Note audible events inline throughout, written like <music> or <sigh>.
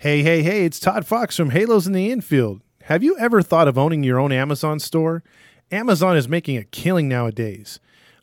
Hey, hey, hey, it's Todd Fox from Halos in the Infield. Have you ever thought of owning your own Amazon store? Amazon is making a killing nowadays.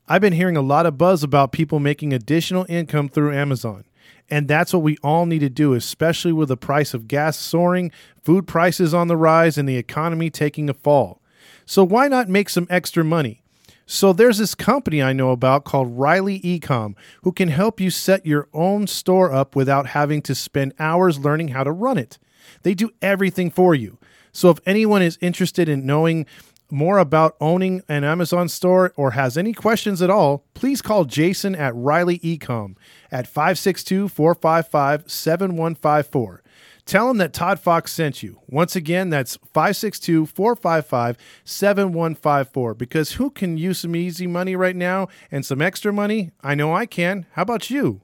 I've been hearing a lot of buzz about people making additional income through Amazon. And that's what we all need to do, especially with the price of gas soaring, food prices on the rise, and the economy taking a fall. So why not make some extra money? So there's this company I know about called Riley Ecom who can help you set your own store up without having to spend hours learning how to run it. They do everything for you. So if anyone is interested in knowing more about owning an Amazon store or has any questions at all, please call Jason at Riley Ecom at 562 455 7154. Tell him that Todd Fox sent you. Once again, that's 562 455 7154. Because who can use some easy money right now and some extra money? I know I can. How about you?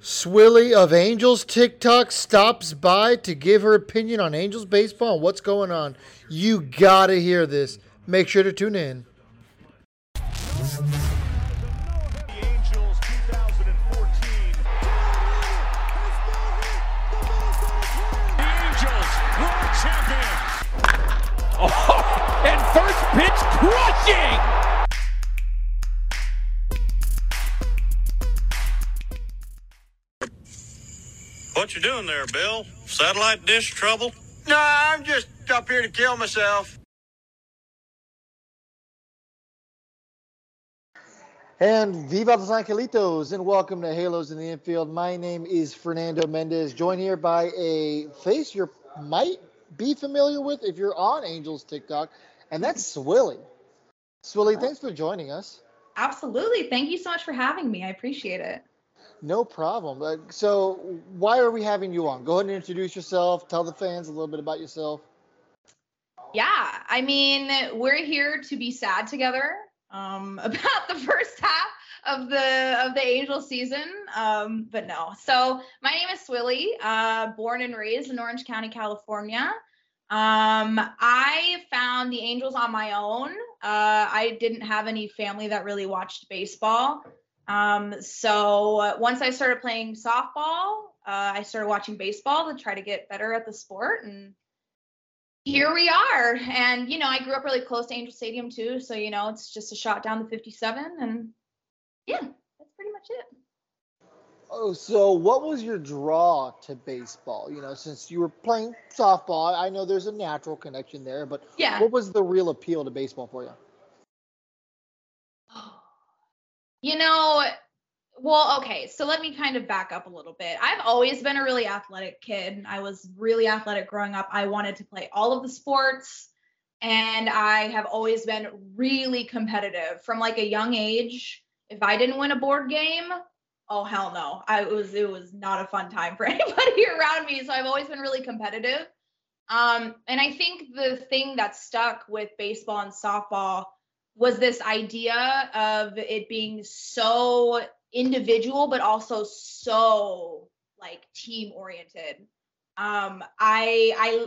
Swilly of Angels TikTok stops by to give her opinion on Angels baseball and what's going on. You gotta hear this. Make sure to tune in. Oh, <laughs> and first pitch crushing. What you doing there, Bill? Satellite dish trouble? No, I'm just up here to kill myself. And Viva los Angelitos, and welcome to Halos in the Infield. My name is Fernando Mendez, joined here by a face you might be familiar with if you're on Angels TikTok, and that's Swilly. Swilly, thanks for joining us. Absolutely. Thank you so much for having me. I appreciate it. No problem. Uh, so, why are we having you on? Go ahead and introduce yourself. Tell the fans a little bit about yourself. Yeah, I mean, we're here to be sad together um, <laughs> about the first half of the of the Angel season. Um, but no. So my name is Swilly, uh, born and raised in Orange County, California. Um, I found the Angels on my own. Uh, I didn't have any family that really watched baseball. Um, so once I started playing softball, uh, I started watching baseball to try to get better at the sport and here we are. And, you know, I grew up really close to Angel Stadium too. So, you know, it's just a shot down the 57. And yeah, that's pretty much it. Oh, so what was your draw to baseball? You know, since you were playing softball, I know there's a natural connection there, but yeah. what was the real appeal to baseball for you? <sighs> You know, well, okay, so let me kind of back up a little bit. I've always been a really athletic kid. I was really athletic growing up. I wanted to play all of the sports and I have always been really competitive from like a young age. If I didn't win a board game, oh hell no. I was it was not a fun time for <laughs> anybody around me. So I've always been really competitive. Um, and I think the thing that stuck with baseball and softball was this idea of it being so individual but also so like team oriented um i i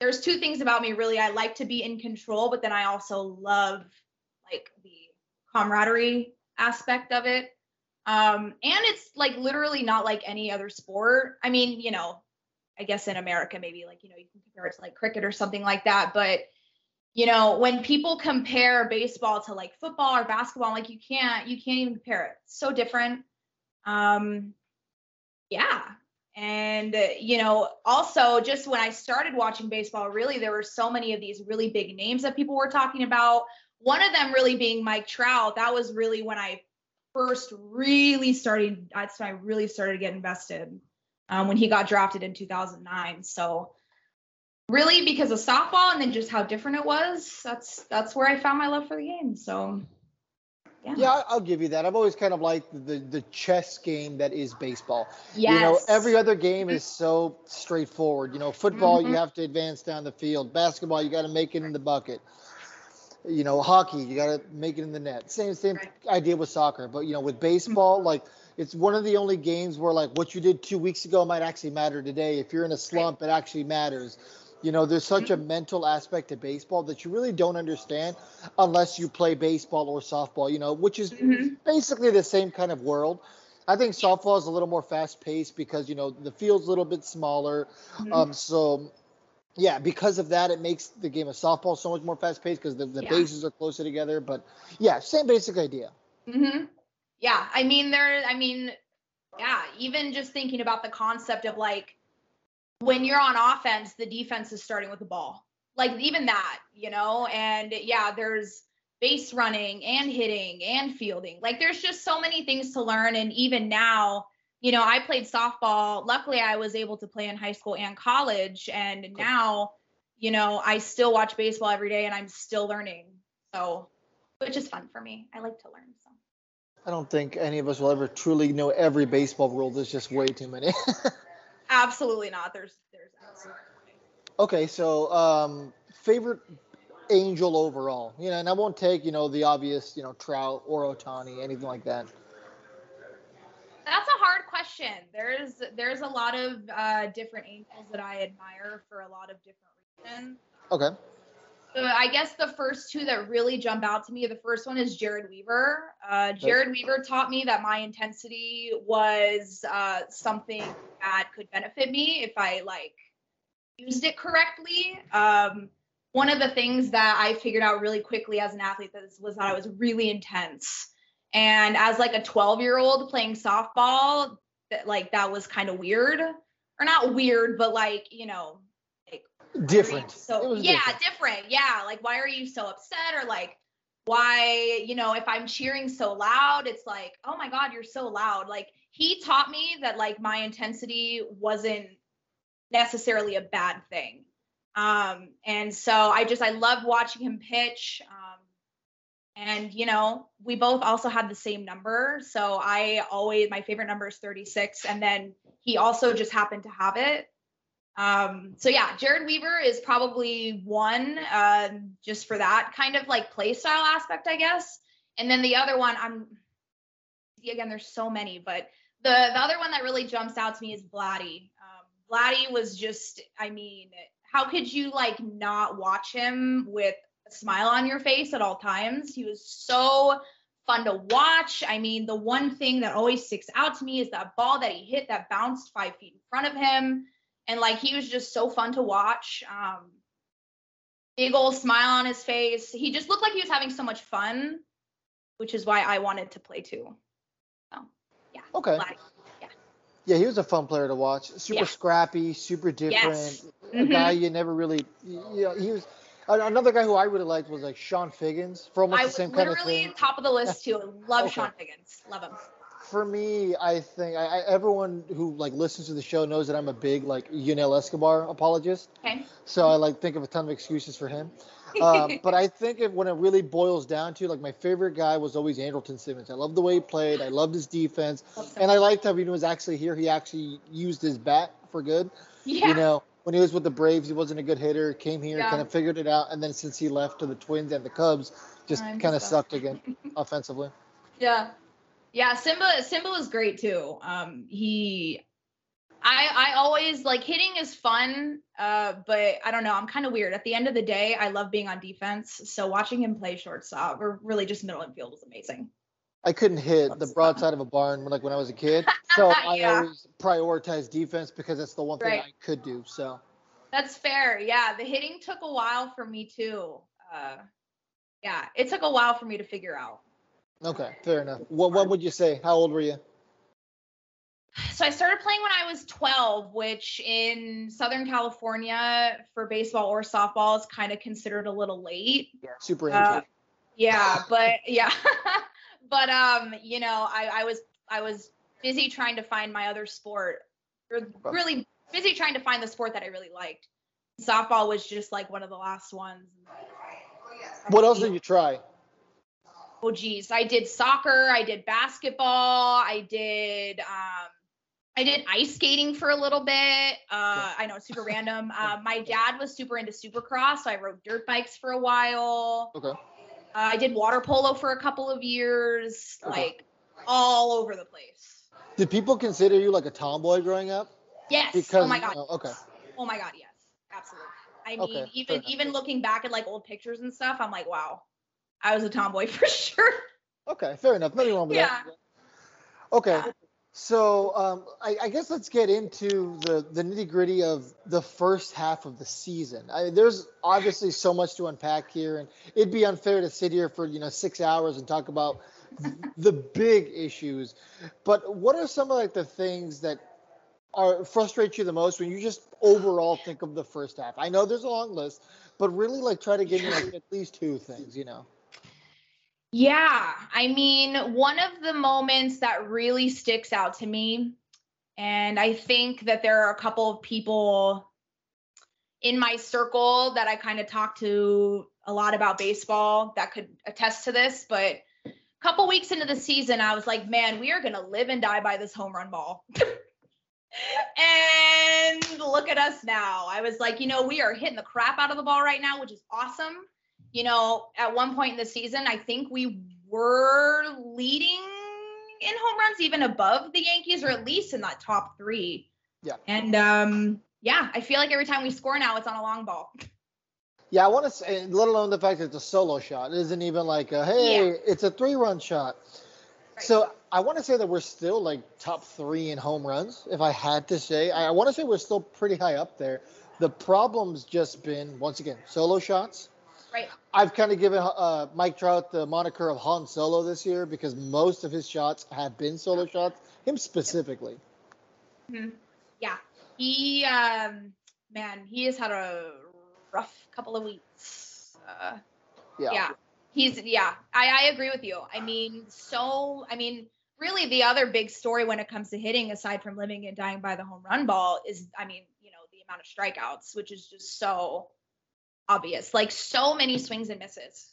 there's two things about me really i like to be in control but then i also love like the camaraderie aspect of it. Um and it's like literally not like any other sport. I mean you know i guess in america maybe like you know you can compare it to like cricket or something like that. But you know when people compare baseball to like football or basketball like you can't you can't even compare it. It's so different. Um yeah. And you know also just when i started watching baseball really there were so many of these really big names that people were talking about one of them really being mike trout that was really when i first really started that's when i really started to get invested um, when he got drafted in 2009 so really because of softball and then just how different it was that's that's where i found my love for the game. So yeah. yeah i'll give you that. I've always kind of liked the the chess game that is baseball. Yes. you know every other game is so straightforward. You know football mm-hmm. you have to advance down the field. Basketball you got to make it in the bucket you know hockey you got to make it in the net same same right. idea with soccer but you know with baseball mm-hmm. like it's one of the only games where like what you did two weeks ago might actually matter today if you're in a slump right. it actually matters you know, there's such a mm-hmm. mental aspect to baseball that you really don't understand unless you play baseball or softball, you know, which is mm-hmm. basically the same kind of world. I think softball is a little more fast paced because you know the field's a little bit smaller. Mhm. Um, so yeah, because of that, it makes the game of softball so much more fast paced because the, the Yeah. bases are closer together. But yeah, same basic idea. hmm Yeah, I mean there. I mean, yeah. Even just thinking about the concept of like when you're on offense, the defense is starting with the ball. Like even that, you know. And yeah, there's base running and hitting and fielding. Like there's just so many things to learn. And even now, you know, I played softball. Luckily, I was able to play in high school and college. And now, you know, I still watch baseball every day, and I'm still learning. So, which is fun for me. I like to learn. So. I don't think any of us will ever truly know every baseball rule. There's just way too many. <laughs> Absolutely not. There's there's absolutely okay, so um, favorite angel overall, you know, and I won't take you know the obvious, you know, Trout or Ohtani, anything like that. that's a hard question. There's there's a lot of uh, different angels that I admire for a lot of different reasons. Okay, So I guess the first two that really jump out to me, the first one is Jered Weaver. Uh, Jered Weaver taught me that my intensity was uh, something that could benefit me if I like used it correctly. Um, one of the things that I figured out really quickly as an athlete was, was that I was really intense. And as like a 12 year old playing softball, that like that was kind of weird, or not weird, but like you know different. so yeah, different. different. Yeah, like why are you so upset or like why, you know, if I'm cheering so loud, it's like, "Oh my god, you're so loud." Like he taught me that like my intensity wasn't necessarily a bad thing. Um and so I just I love watching him pitch um and you know, we both also had the same number, so I always my favorite number is 36 and then he also just happened to have it. Um, so yeah, Jered Weaver is probably one, uh, just for that kind of like play style aspect, I guess. And then the other one, I'm again, there's so many, but the the other one that really jumps out to me is Vladdy. Um, Vladdy was just, I mean, how could you like not watch him with smile on your face at all times? He was so fun to watch. I mean, the one thing that always sticks out to me is that ball that he hit that bounced five feet in front of him and like he was just so fun to watch. Um, big old smile on his face. He just looked like he was having so much fun, which is why I wanted to play too. So yeah. Okay. Glad- Yeah, he was a fun player to watch. Super Yeah. scrappy, super different. Yes. A Mhm. guy you never really, you know, he was. Another guy who I really liked was like Chone Figgins for almost I the same kind of thing. literally top of the list too. <laughs> Love Okay. Chone Figgins. Love him. For me, I think I, I, everyone who like listens to the show knows that I'm a big like Yunel Escobar apologist. Okay. So I like think of a ton of excuses for him. <laughs> Um, but I think if, when it really boils down to like my favorite guy was always Andrelton Simmons. I loved the way he played. I loved his defense, so and I liked how he was actually here, he actually used his bat for good. yeah. You know, when he was with the Braves, he wasn't a good hitter. Came here, Yeah. kind of figured it out, and then since he left to the Twins and the Cubs, just kind of sucked again <laughs> offensively. Yeah. Yeah, Simba Simba was great too. Um he I I always like hitting is fun, uh, but I don't know, I'm kind of weird. At the end of the day, I love being on defense. So watching him play shortstop or really just middle infield was amazing. I couldn't hit the broadside of a barn when, like when I was a kid, <laughs> so <laughs> I always prioritized defense because that's the one thing Right. I could do. So That's fair. Yeah, the hitting took a while for me too. Uh yeah, it took a while for me to figure out. okay, fair enough. What what would you say? How old were you? So I started playing when I was 12, which in Southern California for baseball or softball is kind of considered a little late. Yeah, super Uh, yeah, but yeah, <laughs> but um, you know, I, I was I was busy trying to find my other sport, or really busy trying to find the sport that I really liked. Softball was just like one of the last ones. what else did you try? Oh geez, I did soccer, I did basketball, I did um, I did ice skating for a little bit. Uh, I know it's super random. Uh, my dad was super into supercross, so I rode dirt bikes for a while. Okay. I did water polo for a couple of years, Okay. like all over the place. Did people consider you like a tomboy growing up? Yes. Oh because oh my god. oh, okay. Oh my god. Yes. Absolutely. I mean, Okay, even even looking back at like old pictures and stuff, I'm like, wow, I was a tomboy <laughs> for sure. Okay, fair enough. Nothing wrong with Yeah. that. Okay. Yeah. So um, I, I, guess let's get into the, the nitty gritty of the first half of the season. I there's obviously so much to unpack here, and it'd be unfair to sit here for you know six hours and talk about <laughs> the big issues. But what are some of like the things that are frustrate you the most when you just overall think of the first half? I know there's a long list, but really like try to give me like at least two things, you know. Yeah, I mean, one of the moments that really sticks out to me, and I think that there are a couple of people in my circle that I kind of talk to a lot about baseball that could attest to this, but a couple weeks into the season, I was like, man, we are going to live and die by this home run ball. <laughs> and look at us now. I was like, you know, we are hitting the crap out of the ball right now, which is awesome you know, at one point in the season, I think we were leading in home runs, even above the Yankees, or at least in that top three. Yeah. And um, yeah, I feel like every time we score now, it's on a long ball. Yeah, I want to say, let alone the fact that it's a solo shot. It isn't even like, a, hey, yeah. it's a three run shot. Right. So I want to say that we're still like top three in home runs. If I had to say, I, I want to say we're still pretty high up there. The problem's just been, once again, solo shots Right. I've kind of given uh, Mike Trout the moniker of Han Solo this year because most of his shots have been solo shots. Him specifically. Mm-hmm. Yeah, he um, man, he has had a rough couple of weeks. Uh, yeah. yeah, he's yeah. I I agree with you. I mean, so I mean, really, the other big story when it comes to hitting, aside from living and dying by the home run ball, is I mean, you know, the amount of strikeouts, which is just so obvious. Like so many swings and misses,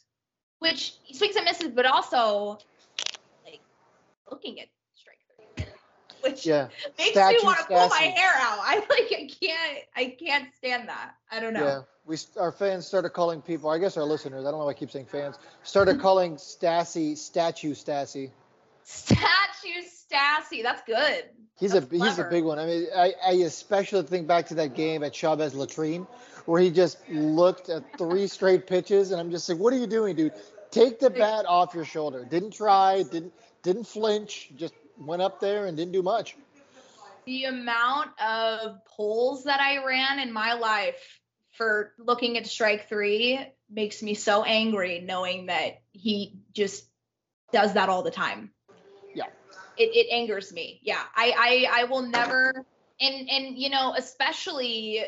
which swings and misses, but also like looking at strike three, which yeah. makes Statue, me want to pull my hair out. I like I can't I can't stand that. I don't know. Yeah, we our fans started calling people. I guess our listeners. I don't know why I keep saying fans. Started calling Stassi statue Stassi. Statue Stassi. That's good. He's That's a clever. he's a big one. I mean, I, I especially think back to that game at Chavez Latrine where he just looked at three straight pitches, and I'm just like, what are you doing, dude? Take the bat off your shoulder. Didn't try, didn't didn't flinch, just went up there and didn't do much. The amount of polls that I ran in my life for looking at strike three makes me so angry knowing that he just does that all the time. Yeah. It, it angers me. Yeah. I, I I will never and and you know, especially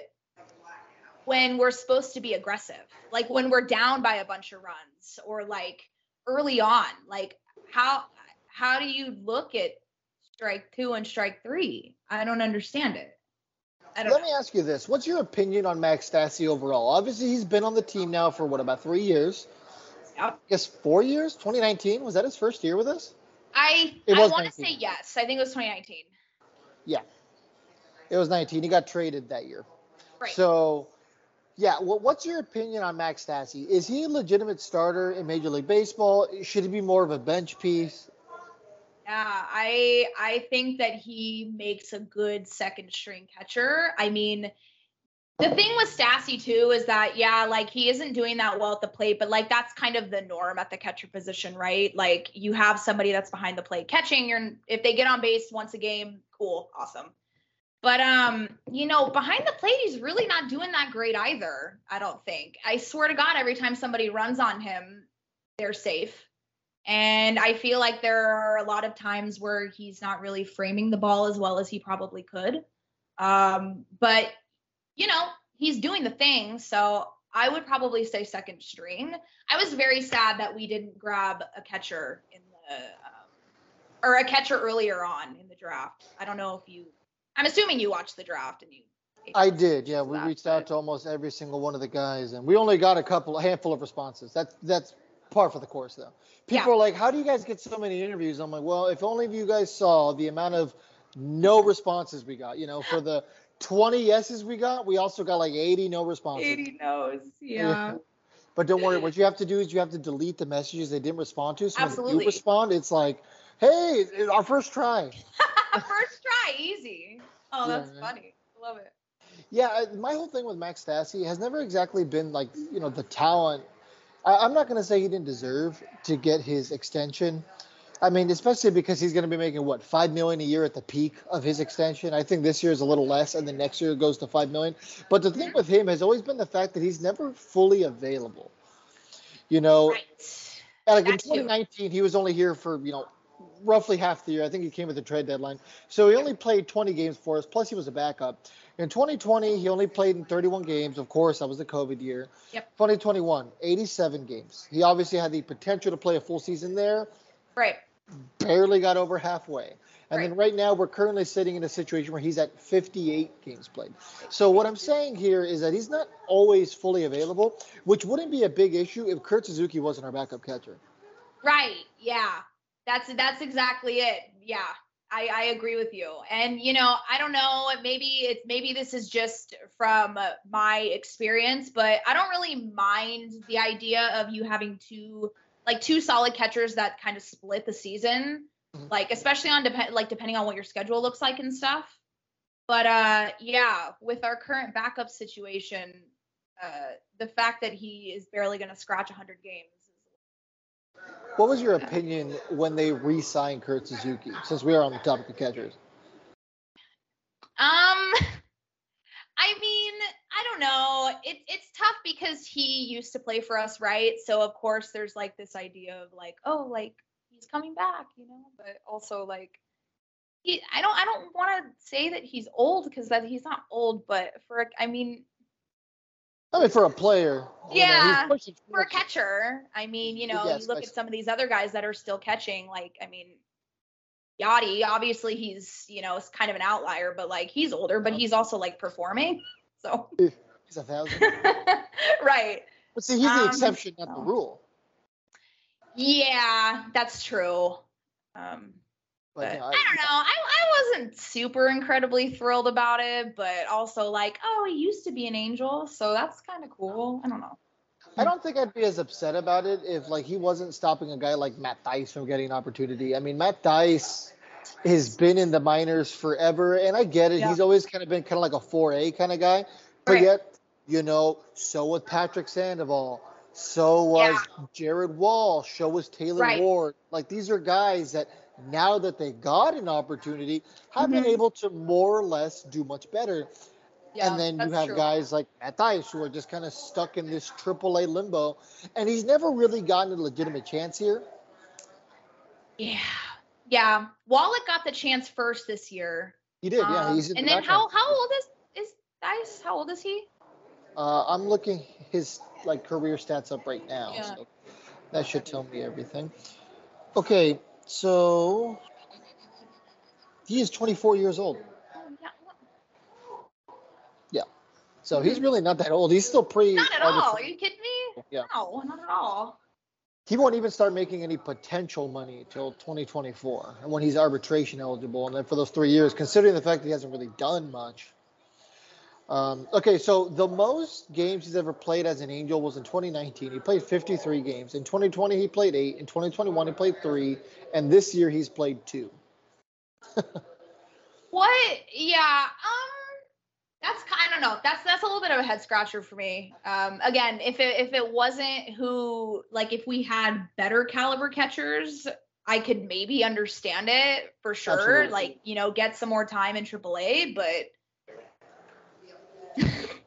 when we're supposed to be aggressive like when we're down by a bunch of runs or like early on like how how do you look at strike two and strike three i don't understand it I don't Let know. me ask you this. What's your opinion on Max Stassi overall? Obviously, he's been on the team now for what, about three years? Yep. I guess four years? 2019? Was that his first year with us? I, I want to say yes. I think it was 2019. Yeah. It was 19. He got traded that year. Right. So yeah, well, what's your opinion on Max Stassi? Is he a legitimate starter in Major League Baseball? Should he be more of a bench piece? Yeah, I I think that he makes a good second string catcher. I mean, the thing with Stassi too is that yeah, like he isn't doing that well at the plate, but like that's kind of the norm at the catcher position, right? Like you have somebody that's behind the plate catching. You're if they get on base once a game, cool, awesome. But um, you know, behind the plate, he's really not doing that great either. I don't think. I swear to God, every time somebody runs on him, they're safe. And I feel like there are a lot of times where he's not really framing the ball as well as he probably could. Um, but you know, he's doing the thing. So I would probably say second string. I was very sad that we didn't grab a catcher in the um, or a catcher earlier on in the draft. I don't know if you I'm assuming you watched the draft and you. I did. Yeah, we that, reached out to almost every single one of the guys, and we only got a couple, a handful of responses. That's that's par for the course, though. People yeah. are like, "How do you guys get so many interviews?" I'm like, "Well, if only you guys saw the amount of no responses we got. You know, for the 20 yeses we got, we also got like 80 no responses. 80 no's, yeah. but don't worry, what you have to do is you have to delete the messages they didn't respond to. So Absolutely. when you respond, it's like, "Hey, our first try." <laughs> first try, easy. Oh, that's yeah. funny. Love it. Yeah, my whole thing with Max Stassi has never exactly been like you know the talent. I, am not going to say he didn't deserve to get his extension, I mean, especially because he's going to be making what five million a year at the peak of his extension. I think this year is a little less, and then next year it goes to five million. But the thing with him has always been the fact that he's never fully available. You know, Right. like in That too. 2019, he was only here for you know roughly half the year. I think he came with the trade deadline, so he only played 20 games for us. Plus, he was a backup. In 2020, he only played in 31 games. Of course, that was the COVID year. Yep. 2021, 87 games. He obviously had the potential to play a full season there. Right. Barely got over halfway. And then Right. right now, we're currently sitting in a situation where he's at 58 games played. So what I'm saying here is that he's not always fully available, which wouldn't be a big issue if Kurt Suzuki wasn't our backup catcher. Right. Yeah. That's that's exactly it. Yeah. I, I agree with you. And you know, I don't know, maybe it's maybe this is just from my experience, but I don't really mind the idea of you having two like two solid catchers that kind of split the season. Mhm. Like especially on depend like depending on what your schedule looks like and stuff. But uh yeah, with our current backup situation, uh the fact that he is barely going to scratch 100 games is What was your opinion when they re-signed Kurt Suzuki? Since we are on the topic of catchers, Um, <laughs> I mean, I don't know. It, it's tough because he used to play for us, right? So of course there's like this idea of like, oh, like he's coming back, you know. But also like, he, I don't, I don't want to say that he's old because that he's not old, but for, I mean, I mean, for a player, you know, Yeah, for a catcher, I mean, you know, Yeah, you look at some of these other guys that are still catching, like, I mean, Yadi, obviously he's, you know, kind of an outlier, but like he's older, but he's also like performing. <laughs> So, He's a thousand. <laughs> right. But see, he's the Um, exception, not the rule. Yeah, that's true. Um, But, but you know, I don't know. I, I wasn't super incredibly thrilled about it, but also like, oh, he used to be an angel, so that's kind of cool. I don't know. I don't think I'd be as upset about it if like he wasn't stopping a guy like Matt Thaiss from getting an opportunity. I mean, Matt Thaiss has been in the minors forever, and I get it. Yeah. He's always kind of been kind of like a 4A kind of guy, but Right. yet, you know, so was Patrick Sandoval, so was Jared Wall, so was Taylor Right. Ward. Like these are guys that now that they got an opportunity, have been Mhm. able to more or less do much better. Yeah, and then you have true. guys like Matt Thaiss who are just kind of stuck in this AAA limbo, and he's never really gotten a legitimate chance here. Yeah. Yeah. Wallach got the chance first this year. He did, yeah. Um, He's and the then how how old is is Thaiss? How old is he? Uh, I'm looking his like career stats up right now, Yeah. so that should tell me everything. Okay, so he is 24 years old. Oh, yeah. So he's really not that old. He's still pretty. Not at all. Are you kidding me? Yeah. No, not at all. He won't even start making any potential money until 2024, and when he's arbitration eligible. And then for those three years, considering the fact that he hasn't really done much. Um, okay, so the most games he's ever played as an Angel was in 2019. He played 53 games. In 2020, he played eight. In 2021, he played three. And this year, he's played two. <laughs> What? Yeah. Um. That's I don't know. That's that's a little bit of a head scratcher for me. Um. Again, if it if it wasn't who like if we had better caliber catchers, I could maybe understand it for sure. Absolutely. Like you know, get some more time in AAA, but <laughs>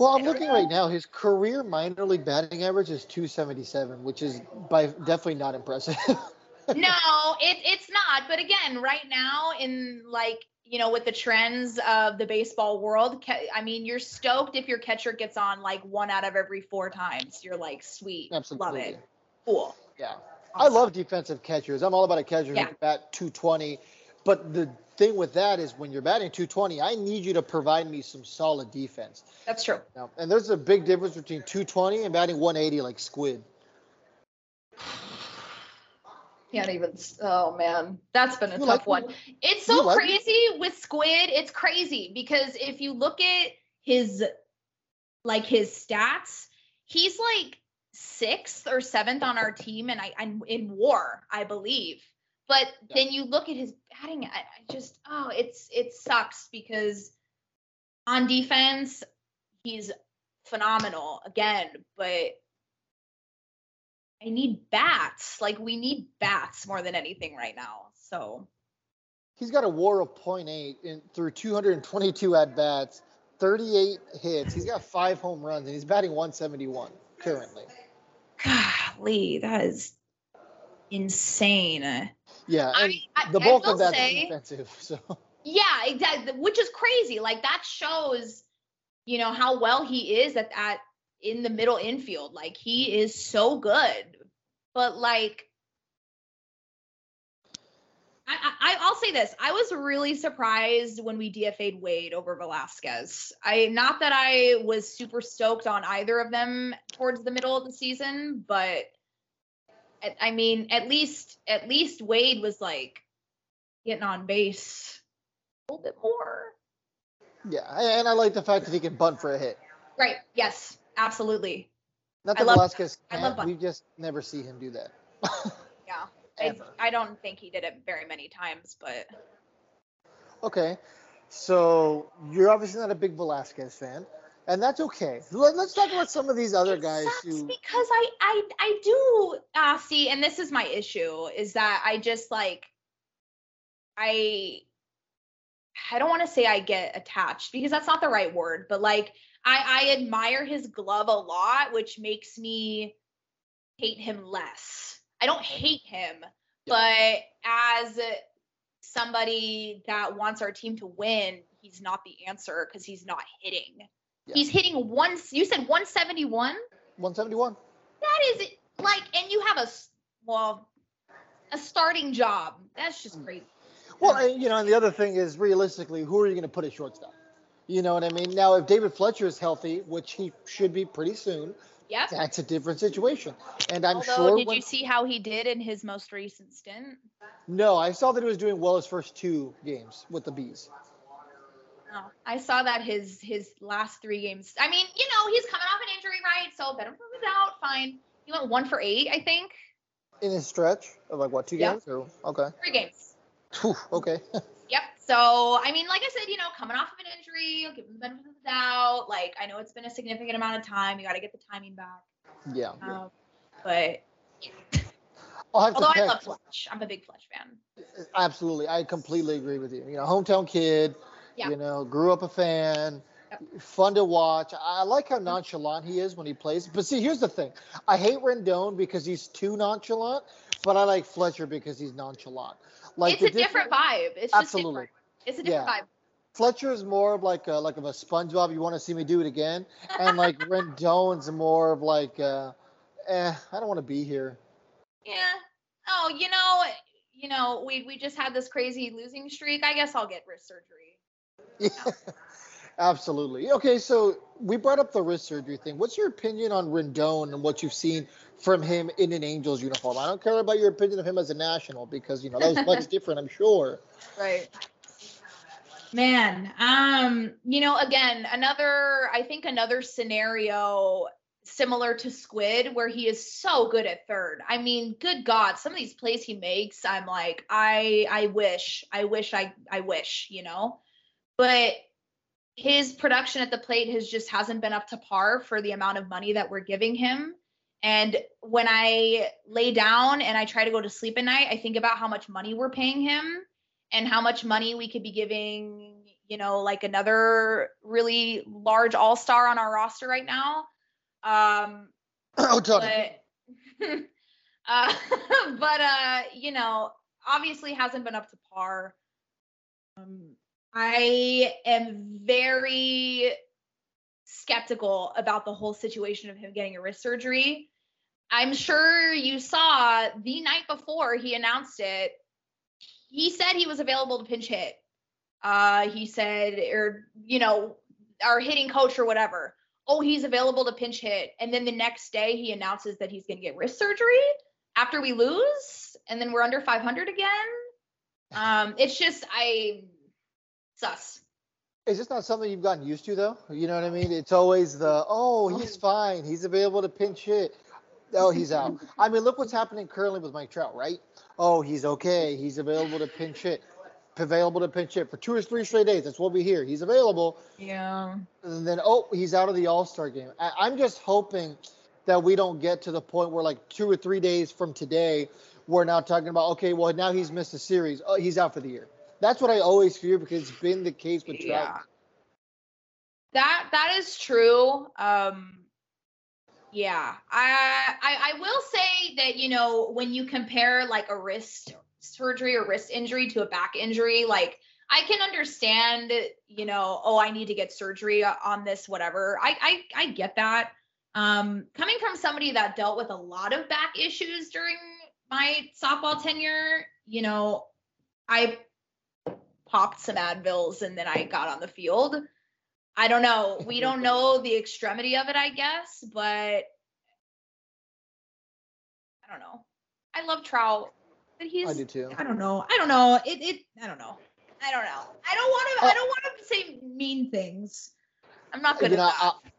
Well, I'm looking right now. His career minor league batting average is 277, which is by definitely not impressive. <laughs> no, it it's not. But again, right now in like you know with the trends of the baseball world, I mean, you're stoked if your catcher gets on like one out of every four times. You're like, sweet, Absolutely. love it, cool. Yeah. I love defensive catchers. I'm all about a catcher Yeah. who can bat 220. But the thing with that is when you're batting 220, I need you to provide me some solid defense. That's true. Now, and there's a big difference between 220 and batting 180 like Squid. Can't even. Oh man, that's been a You tough like- one. It's so like- crazy with Squid. It's crazy because if you look at his, like his stats, he's like sixth or seventh on our team, and I I'm in WAR, I believe. But Yeah. then you look at his batting, I, I just oh, it's it sucks because on defense he's phenomenal again, but I need bats. Like we need bats more than anything right now. So He's got a WAR of 0.8 in through 222 at bats, 38 hits. He's got five home runs, and he's batting 171 currently. golly, that is insane. Yeah, and I- the I bulk of that's say- defensive. <laughs> So Yeah, exactly. Which is crazy. Like that shows, you know, how well he is at that in the middle infield. Like he is so good. But like I, I I'll say this. I was really surprised when we DFA'd Wade over Velazquez. I not that I was super stoked on either of them towards the middle of the season, but I- I mean, at least at least Wade was like getting on base a little bit more. yeah, and I like the fact that he can bunt for a hit. Right. Yes. Absolutely. Not I that love- Velazquez I love we just never see him do that. <laughs> Yeah. I. I don't think he did it very many times, but Okay, so you're obviously not a big Velazquez fan, and that's okay. Let, us talk about some of these other it guys sucks who. because I I I do uh see, and this is my issue is that I just like I I don't want to say I get attached because that's not the right word, but like I I admire his glove a lot, which makes me hate him less. I don't hate him, but as somebody that wants our team to win, he's not the answer because he's not hitting. Yeah. He's hitting one. You said 171. 171. That is like, and you have a well, a starting job. That's just hmm. crazy. Well, and, you know, and the other thing is realistically, who are you going to put at shortstop? You know what I mean? Now, if David Fletcher is healthy, which he should be pretty soon, Yep. that's a different situation. And I'm Although, sure. did when- you see how he did in his most recent stint? No, I saw that he was doing well his first two games with the bees. No, I saw that his his last three games. I mean, you know, he's coming off an injury, right? So of the doubt, fine. He went one for eight, I think. In his stretch of like what two Yeah. games? Or, okay. Three games. Whew, okay. <laughs> Yep. So I mean, like I said, you know, coming off of an injury, I'll give him the benefit of the doubt. Like I know it's been a significant amount of time. You got to get the timing back. yeah. Um, but I'll have although I love. Fletch, I'm a big Fletch fan. Absolutely, I completely agree with you. You know, hometown kid. Yeah. You know, grew up a fan. Fun to watch. I like how nonchalant he is when he plays. But see, here's the thing: I hate Rendon because he's too nonchalant, but I like Fletcher because he's nonchalant. Like it's a different vibe. It's just Absolutely. different. It's a different Yeah. vibe. Fletcher is more of like a, like of a SpongeBob. You want to see me do it again, and like <laughs> Rendon's more of like, uh, eh, I don't want to be here. Yeah. Oh, you know, you know, we we just had this crazy losing streak. I guess I'll get wrist surgery. Yeah, <laughs> absolutely. Okay, so we brought up the wrist surgery thing. What's your opinion on Rendon and what you've seen from him in an Angels uniform? I don't care about your opinion of him as a national because you know that was much <laughs> different, I'm sure. Right. Man, um, you know, again, another I think another scenario similar to Squid where he is so good at third. I mean, good God, some of these plays he makes, I'm like, I I wish, I wish I I wish, you know. But his production at the plate has just hasn't been up to par for the amount of money that we're giving him. And when I lay down and I try to go to sleep at night, I think about how much money we're paying him and how much money we could be giving, you know, like another really large all-star on our roster right now. Um, <clears throat> oh, Tony. but <laughs> uh, <laughs> but uh, you know, obviously hasn't been up to par. Um, I am very skeptical about the whole situation of him getting a wrist surgery. I'm sure you saw the night before he announced it. He said he was available to pinch hit. Uh, he said, or you know, our hitting coach or whatever oh, he's available to pinch hit. And then the next day he announces that he's going to get wrist surgery after we lose. And then we're under 500 again. Um, it's just, I, sus. Is this not something you've gotten used to, though? You know what I mean? It's always the, oh, he's fine. He's available to pinch hit. Oh, he's out. I mean, look what's happening currently with Mike Trout, right? Oh, he's okay. He's available to pinch hit. Available to pinch hit for two or three straight days. That's what we hear. He's available. Yeah. And then, oh, he's out of the All Star game. I, I'm just hoping that we don't get to the point where like two or three days from today, we're now talking about okay, well now he's missed a series, oh he's out for the year. That's what I always fear because it's been the case with Trout. Yeah. That that is true. Um yeah. I, I will say that, you know, when you compare like a wrist surgery or wrist injury to a back injury, like I can understand, you know, oh, I need to get surgery on this, whatever. I I, I get that. Um, coming from somebody that dealt with a lot of back issues during my softball tenure, you know, I popped some Advils and then I got on the field. I don't know. We don't know the extremity of it, I guess, but I don't know. I love Trout, but he's I do too. I don't know. I don't know. It it I don't know. I don't know. I don't want to. I don't want to say mean things. I'm not good You at know, that. I-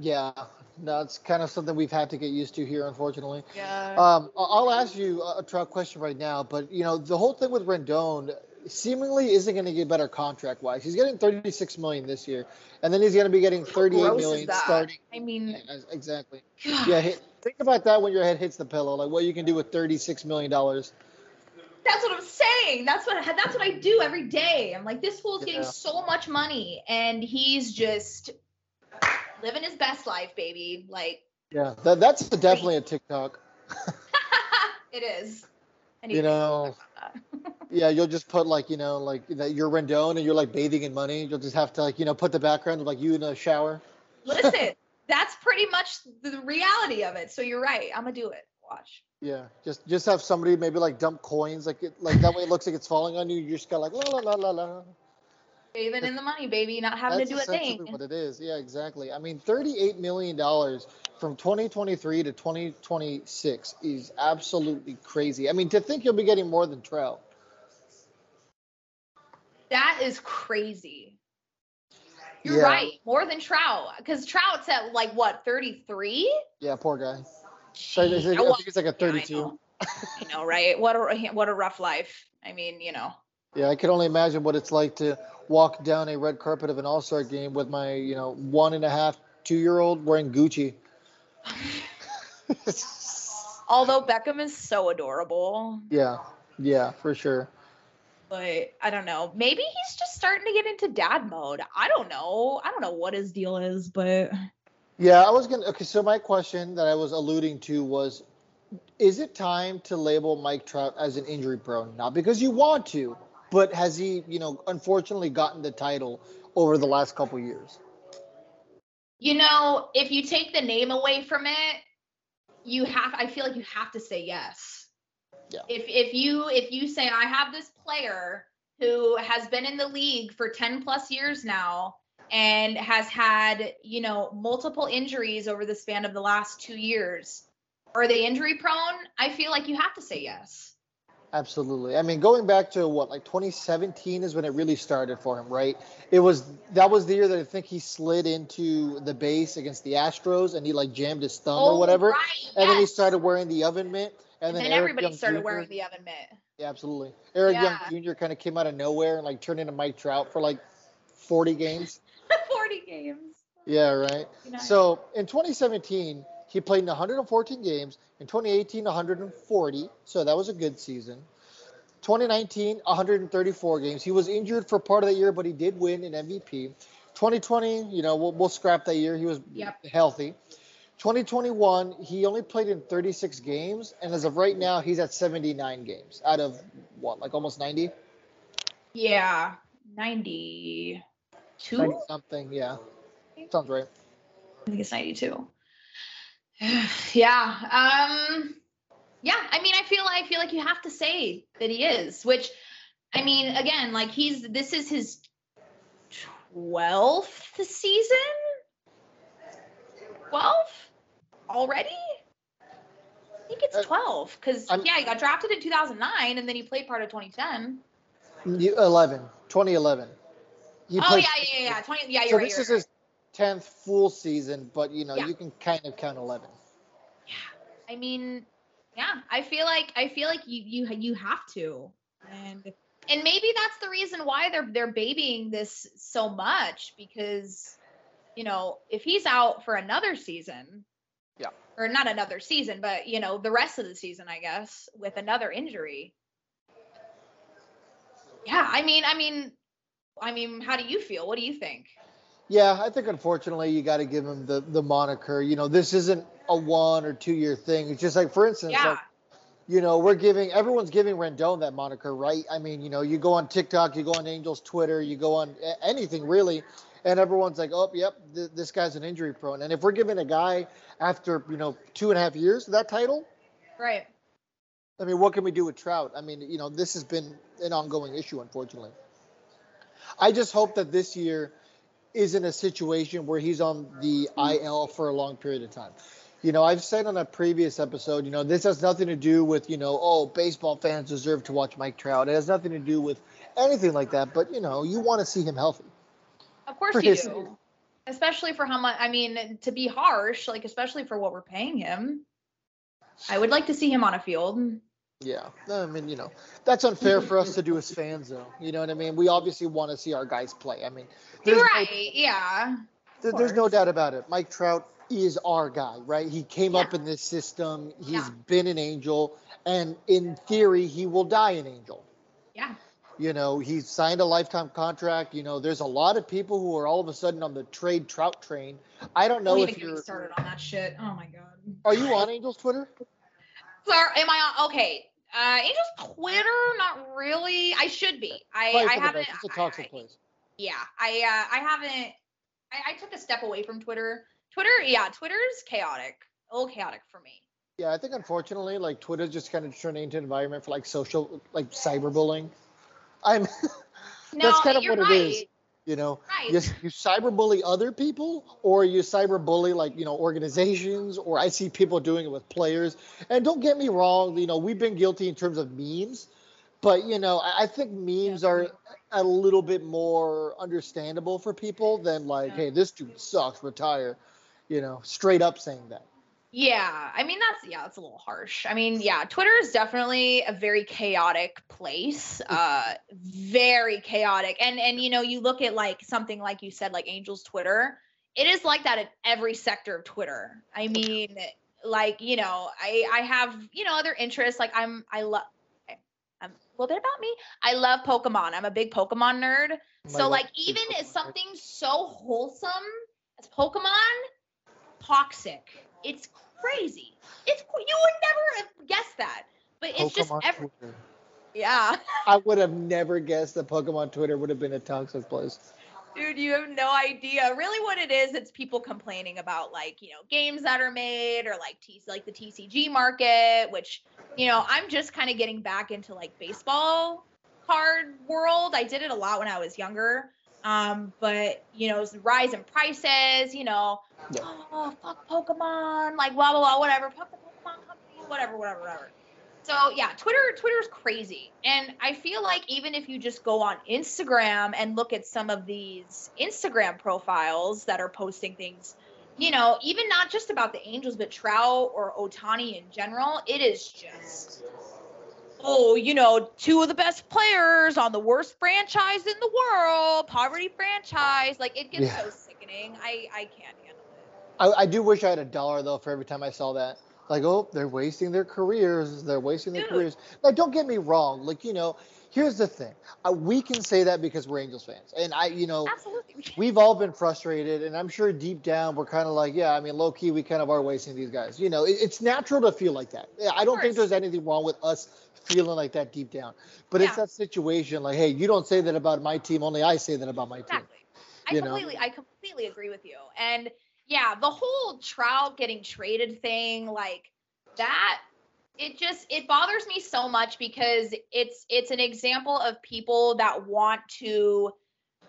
yeah, no, it's kind of something we've had to get used to here, unfortunately. yeah. Um, I- I'll ask you a a Trout question right now, but you know the whole thing with Rendon seemingly isn't going to get better contract wise. He's getting 36 million this year, and then he's going to be getting How 38 gross is million starting. I mean, Yeah, exactly. God, Yeah, hit, think about that when your head hits the pillow, like what you can do with 36 million dollars. that's what I'm saying. That's what that's what I do every day. I'm like, this fool's getting so much money, and he's just living his best life, baby. Like Yeah, that, that's definitely a TikTok. <laughs> it is. You know. Yeah, you'll just put like you know like that you're Rendon and you're like bathing in money. You'll just have to like you know put the background of like you in a shower. Listen, <laughs> that's pretty much the reality of it. So you're right. I'm gonna do it. Watch. Yeah, just just have somebody maybe like dump coins like it like that way it looks like it's falling on you. You just got like la la la la la. Saving in the money, baby, not having That's to do a thing. That's what it is. Yeah, exactly. I mean, thirty-eight million dollars from 2023 to 2026 is absolutely crazy. I mean, to think you'll be getting more than Trout. That is crazy. You're Yeah. right. More than Trout, because Trout's at like what 33. Yeah, poor guy. So I think, I think it's like a yeah, I 32. know. <laughs> I know, right? What a what a rough life. I mean, you know. Yeah, I can only imagine what it's like to walk down a red carpet of an All Star game with my, you know, one and a half, two year old wearing Gucci. <laughs> Although Beckham is so adorable, yeah, yeah, for sure. But I don't know. Maybe he's just starting to get into dad mode. I don't know. I don't know what his deal is, but Yeah, I was gonna. Okay, so my question that I was alluding to was, is it time to label Mike Trout as an injury prone? Not because you want to, but has he, you know, unfortunately gotten the title over the last couple years? you know, if you take the name away from it, you have I feel like you have to say yes. Yeah. If if you if you say I have this player who has been in the league for 10 plus years now and has had, you know, multiple injuries over the span of the last 2 years, are they injury prone? I feel like you have to say yes. Absolutely. I mean, going back to what, like 2017 is when it really started for him, right? It was that was the year that I think he slid into the base against the Astros and he like jammed his thumb or oh, whatever, Oh, Right, and then he started wearing the oven mitt, and, and then, then everybody Young started Jr. wearing the oven mitt. Yeah, absolutely. Eric Yeah. Young Jr. kind of came out of nowhere and like turned into Mike Trout for like 40 games. <laughs> 40 games. Yeah, right. You know? So in 2017, he played in 114 games. In 2018, 140. So that was a good season. 2019, 134 games. He was injured for part of the year, but he did win an MVP. 2020, you know, we'll, we'll scrap that year. He was Yep. healthy. 2021, he only played in 36 games, and as of right now, he's at 79 games out of what, like almost 90? Yeah, 92. 90 something, yeah. Sounds right. I think it's 92. <sighs> yeah. Um yeah, I mean I feel I feel like you have to say that he is, which I mean again, like he's this is his 12th season? 12 already? I think it's Uh, 12 cuz yeah, he got drafted in 2009 and then he played part of 2010. You- 11, 2011. He oh played- yeah, yeah, yeah, yeah. 20 yeah, you're So right. this is right. his 10th full season, but you know, Yeah. you can kind of count 11. Yeah. I mean, yeah, I feel like I feel like you you you have to, and and maybe that's the reason why they're they're babying this so much because, you know, if he's out for another season, Yeah. or not another season, but you know, the rest of the season, I guess, with another injury. Yeah, I mean, I mean, I mean, how do you feel? What do you think? Yeah, I think unfortunately you got to give him the the moniker. You know, this isn't a one or two year thing. It's just like, for instance, Yeah. like, you know, we're giving everyone's giving Rendon that moniker, right? I mean, you know, you go on TikTok, you go on Angels Twitter, you go on anything really, and everyone's like, oh, yep, th- this guy's an injury prone. And if we're giving a guy after you know two and a half years that title, Right. I mean, what can we do with Trout? I mean, you know, this has been an ongoing issue, unfortunately. I just hope that this year isn't a situation where he's on the IL for a long period of time. You know, I've said on a previous episode, you know, this has nothing to do with, you know, oh, baseball fans deserve to watch Mike Trout. It has nothing to do with anything like that. But, you know, you want to see him healthy. Of course you his- do. Especially for how much I mean, to be harsh, like especially for what we're paying him. I would like to see him on a field. Yeah. I mean, you know, that's unfair for us to do as fans, though. You know what I mean? We obviously want to see our guys play. I mean, You're no- right. Yeah. There, there's no doubt about it. Mike Trout is our guy, right? He came up in this system. He's Yeah. been an angel, and in theory, he will die an angel. Yeah. You know, he signed a lifetime contract. You know, there's a lot of people who are all of a sudden on the trade Trout train. I don't know Don't if even get me you're. started on that shit. Oh my god. Are you on Angels Twitter? Sorry, am I on? Okay. Uh, Angels Twitter, not really. I should be. I, Probably I haven't. It's a toxic I- place. yeah, I uh, I haven't. I, I took a step away from Twitter. Twitter, yeah, Twitter's chaotic. A little chaotic for me. Yeah, I think unfortunately, like Twitter just kind of turned into an environment for like social, like cyberbullying. I'm. <laughs> No, That's kind of what right. it is. You know, Right. you, you cyberbully other people or you cyberbully like you know organizations or i see people doing it with players and don't get me wrong you know we've been guilty in terms of memes but you know i, I think memes Yeah. are a little bit more understandable for people than like Yeah. hey this dude sucks retire you know straight up saying that Yeah, I mean that's yeah, that's a little harsh. I mean, yeah, Twitter is definitely a very chaotic place. Uh very chaotic. And and you know, you look at like something like you said like Angel's Twitter, it is like that in every sector of Twitter. I mean, like, you know, I I have, you know, other interests like I'm I love a little bit about me. I love Pokemon. I'm a big Pokemon nerd. My So like even as something so wholesome as Pokemon, toxic. It's crazy. It's you would never have guessed that, but it's just Pokemon every Twitter. yeah, <laughs> i would have never guessed that pokemon twitter would have been a toxic place dude. You have no idea. Really, what it is? It's people complaining about like you know games that are made or like T like the TCG market, which you know I'm just kind of getting back into like baseball card world. I did it a lot when I was younger. Um, but you know, it's rise in prices, you know, Yeah. oh fuck Pokemon, like blah blah blah, whatever, fuck the Pokemon company, whatever, whatever, whatever. So yeah, Twitter Twitter's crazy. And I feel like even if you just go on Instagram and look at some of these Instagram profiles that are posting things, you know, even not just about the Angels, but Trout or Ohtani in general, it is just oh, you know, two of the best players on the worst franchise in the world, poverty franchise. Like it gets Yeah. so sickening. I I can't handle it. I, I do wish I had a dollar though for every time I saw that. Like, oh, they're wasting their careers. They're wasting their Dude. careers. Like, don't get me wrong. Like, you know, here's the thing. Uh, we can say that because we're Angels fans, and I, you know, Absolutely. we've all been frustrated, and I'm sure deep down we're kind of like, yeah, I mean, low key, we kind of are wasting these guys. You know, it, it's natural to feel like that. Yeah, I don't think there's anything wrong with us feeling like that deep down. But it's that situation, like, hey, you don't say that about my team. Only I say that about my team. Exactly. I you know? completely I completely agree with you. And yeah, the whole Trout getting traded thing, like that, it just it bothers me so much because it's it's an example of people that want to,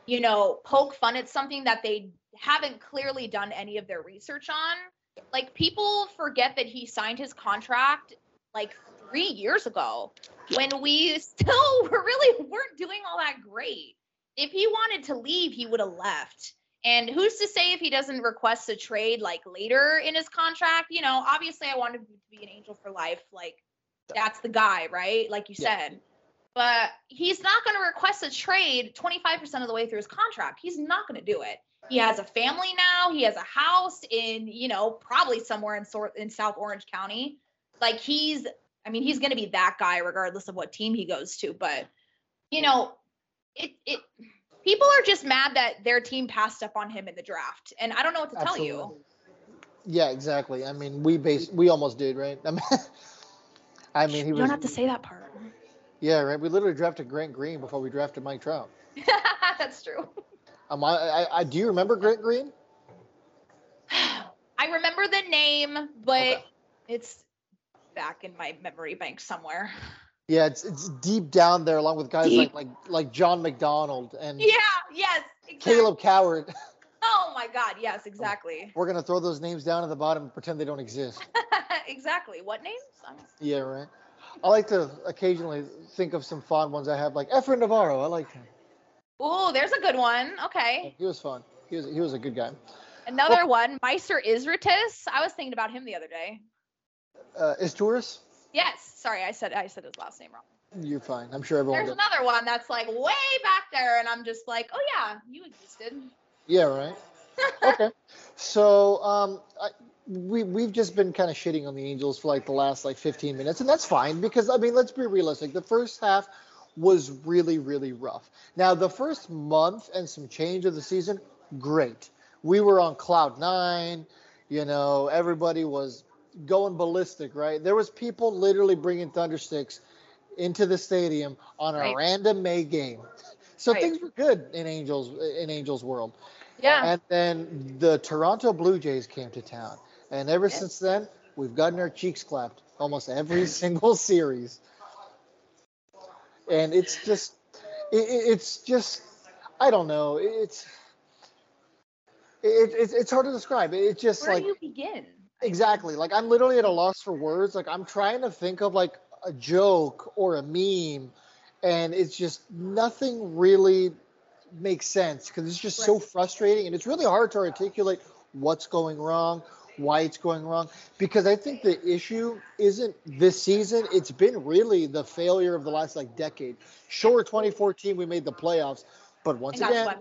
you know, poke fun at something that they haven't clearly done any of their research on. Like people forget that he signed his contract like three years ago when we still <laughs> were really weren't doing all that great if he wanted to leave, he would have left. And who's to say if he doesn't request a trade like later in his contract? You know, obviously I wanted him to be an angel for life. Like that's the guy, right? Like you Yeah. said. But he's not going to request a trade 25% of the way through his contract. He's not going to do it. He has a family now. He has a house in, you know, probably somewhere in sort in South Orange County. Like he's, I mean, he's going to be that guy regardless of what team he goes to. But you know, it it people are just mad that their team passed up on him in the draft, and I don't know what to tell you. Absolutely. Yeah, exactly. I mean, we base we almost did, right? <laughs> I mean, I mean, he You was. don't have to say that part. Yeah, right. We literally drafted Grant Green before we drafted Mike Trout. <laughs> That's true. Um, I, I, I do you remember Grant Green? <sighs> I remember the name, but Okay. it's back in my memory bank somewhere. Yeah, it's it's deep down there, along with guys Deep. like like like John McDonald and Yeah, yes, exactly. Kaleb Cowart. Oh my God, yes, exactly. We're gonna throw those names down at the bottom and pretend they don't exist. <laughs> exactly. What names? Yeah, right. I like to occasionally think of some fond ones I have, like Efren Navarro. I like him. Ooh, there's a good one. Okay. He was fun. He was he was a good guy. Another one, Maicer Izturis. I was thinking about him the other day. Uh, Izturis? Yes. Sorry, I said I said his last name wrong. You're fine. I'm sure everyone There's does. another one that's like way back there, and I'm just like, oh yeah, you existed. Yeah, right. <laughs> okay. So um, I, we we've just been kind of shitting on the Angels for like the last like 15 minutes, and that's fine because I mean, let's be realistic. The first half was really really rough. Now the first month and some change of the season, great. We were on cloud nine. You know, everybody was going ballistic, right? There was people literally bringing thundersticks into the stadium on a Right. random May game. <laughs> So Right. things were good in Angels in Angels world. Yeah. And then the Toronto Blue Jays came to town. And ever Yes. since then, we've gotten our cheeks clapped almost every <laughs> single series. And it's just, it, it- it's just, I don't know. It's, it, it's it's hard to describe. It's just Where like, do you begin? Exactly. Like, I'm literally at a loss for words. Like, I'm trying to think of like a joke or a meme. And it's just nothing really makes sense because it's just so frustrating and it's really hard to articulate what's going wrong, why it's going wrong. Because I think the issue isn't this season, it's been really the failure of the last like decade. Sure, 2014 we made the playoffs, but once again,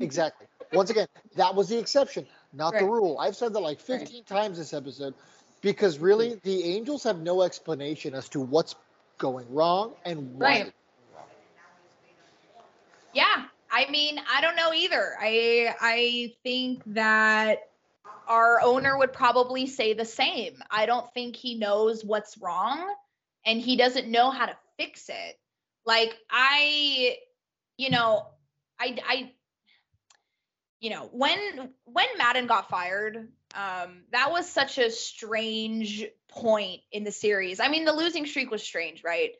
exactly. Once again, that was the exception, not the rule. I've said that like 15 times this episode because really hmm. the Angels have no explanation as to what's going wrong and why. Right. Yeah, I mean, I don't know either. I I think that our owner would probably say the same. I don't think he knows what's wrong and he doesn't know how to fix it. Like I you know, I I you know, when when Maddon got fired, um that was such a strange point in the series. I mean, the losing streak was strange, right?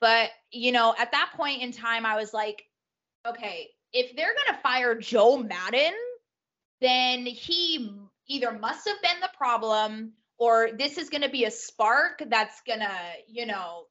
But, you know, at that point in time I was like okay, if they're to fire Joe Maddon, then he either must have been the problem or this is to be a spark that's to, you know,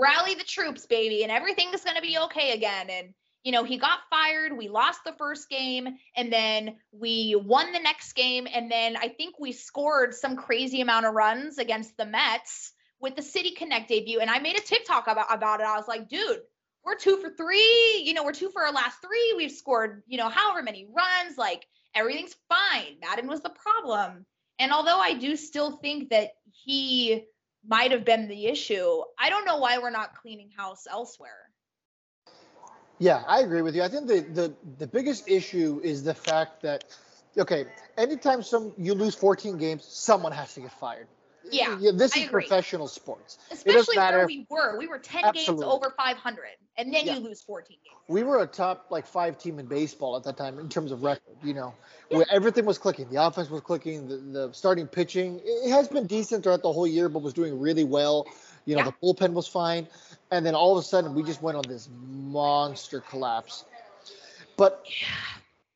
rally the troops, baby, and everything is going to be okay again. And, you know, he got fired. We lost the first game and then we won the next game. And then I think we scored some crazy amount of runs against the Mets with the City Connect debut. And I made a TikTok about, about it. I was like, dude, we're two for three. You know, we're two for our last three. We've scored, you know, however many runs. Like everything's fine. Maddon was the problem. And although I do still think that he might have been the issue, I don't know why we're not cleaning house elsewhere. Yeah, I agree with you. I think the, the, the biggest issue is the fact that, okay, anytime some you lose 14 games, someone has to get fired. Yeah, yeah this I is agree. professional sports. Especially matter where we were. We were 10 Absolutely. games over 500, and then Yeah. you lose 14 games. We were a top like five team in baseball at that time in terms of record. You know, where everything was clicking. The offense was clicking. The, the starting pitching it has been decent throughout the whole year, but was doing really well. You know, Yeah. the bullpen was fine, and then all of a sudden we just went on this monster collapse. But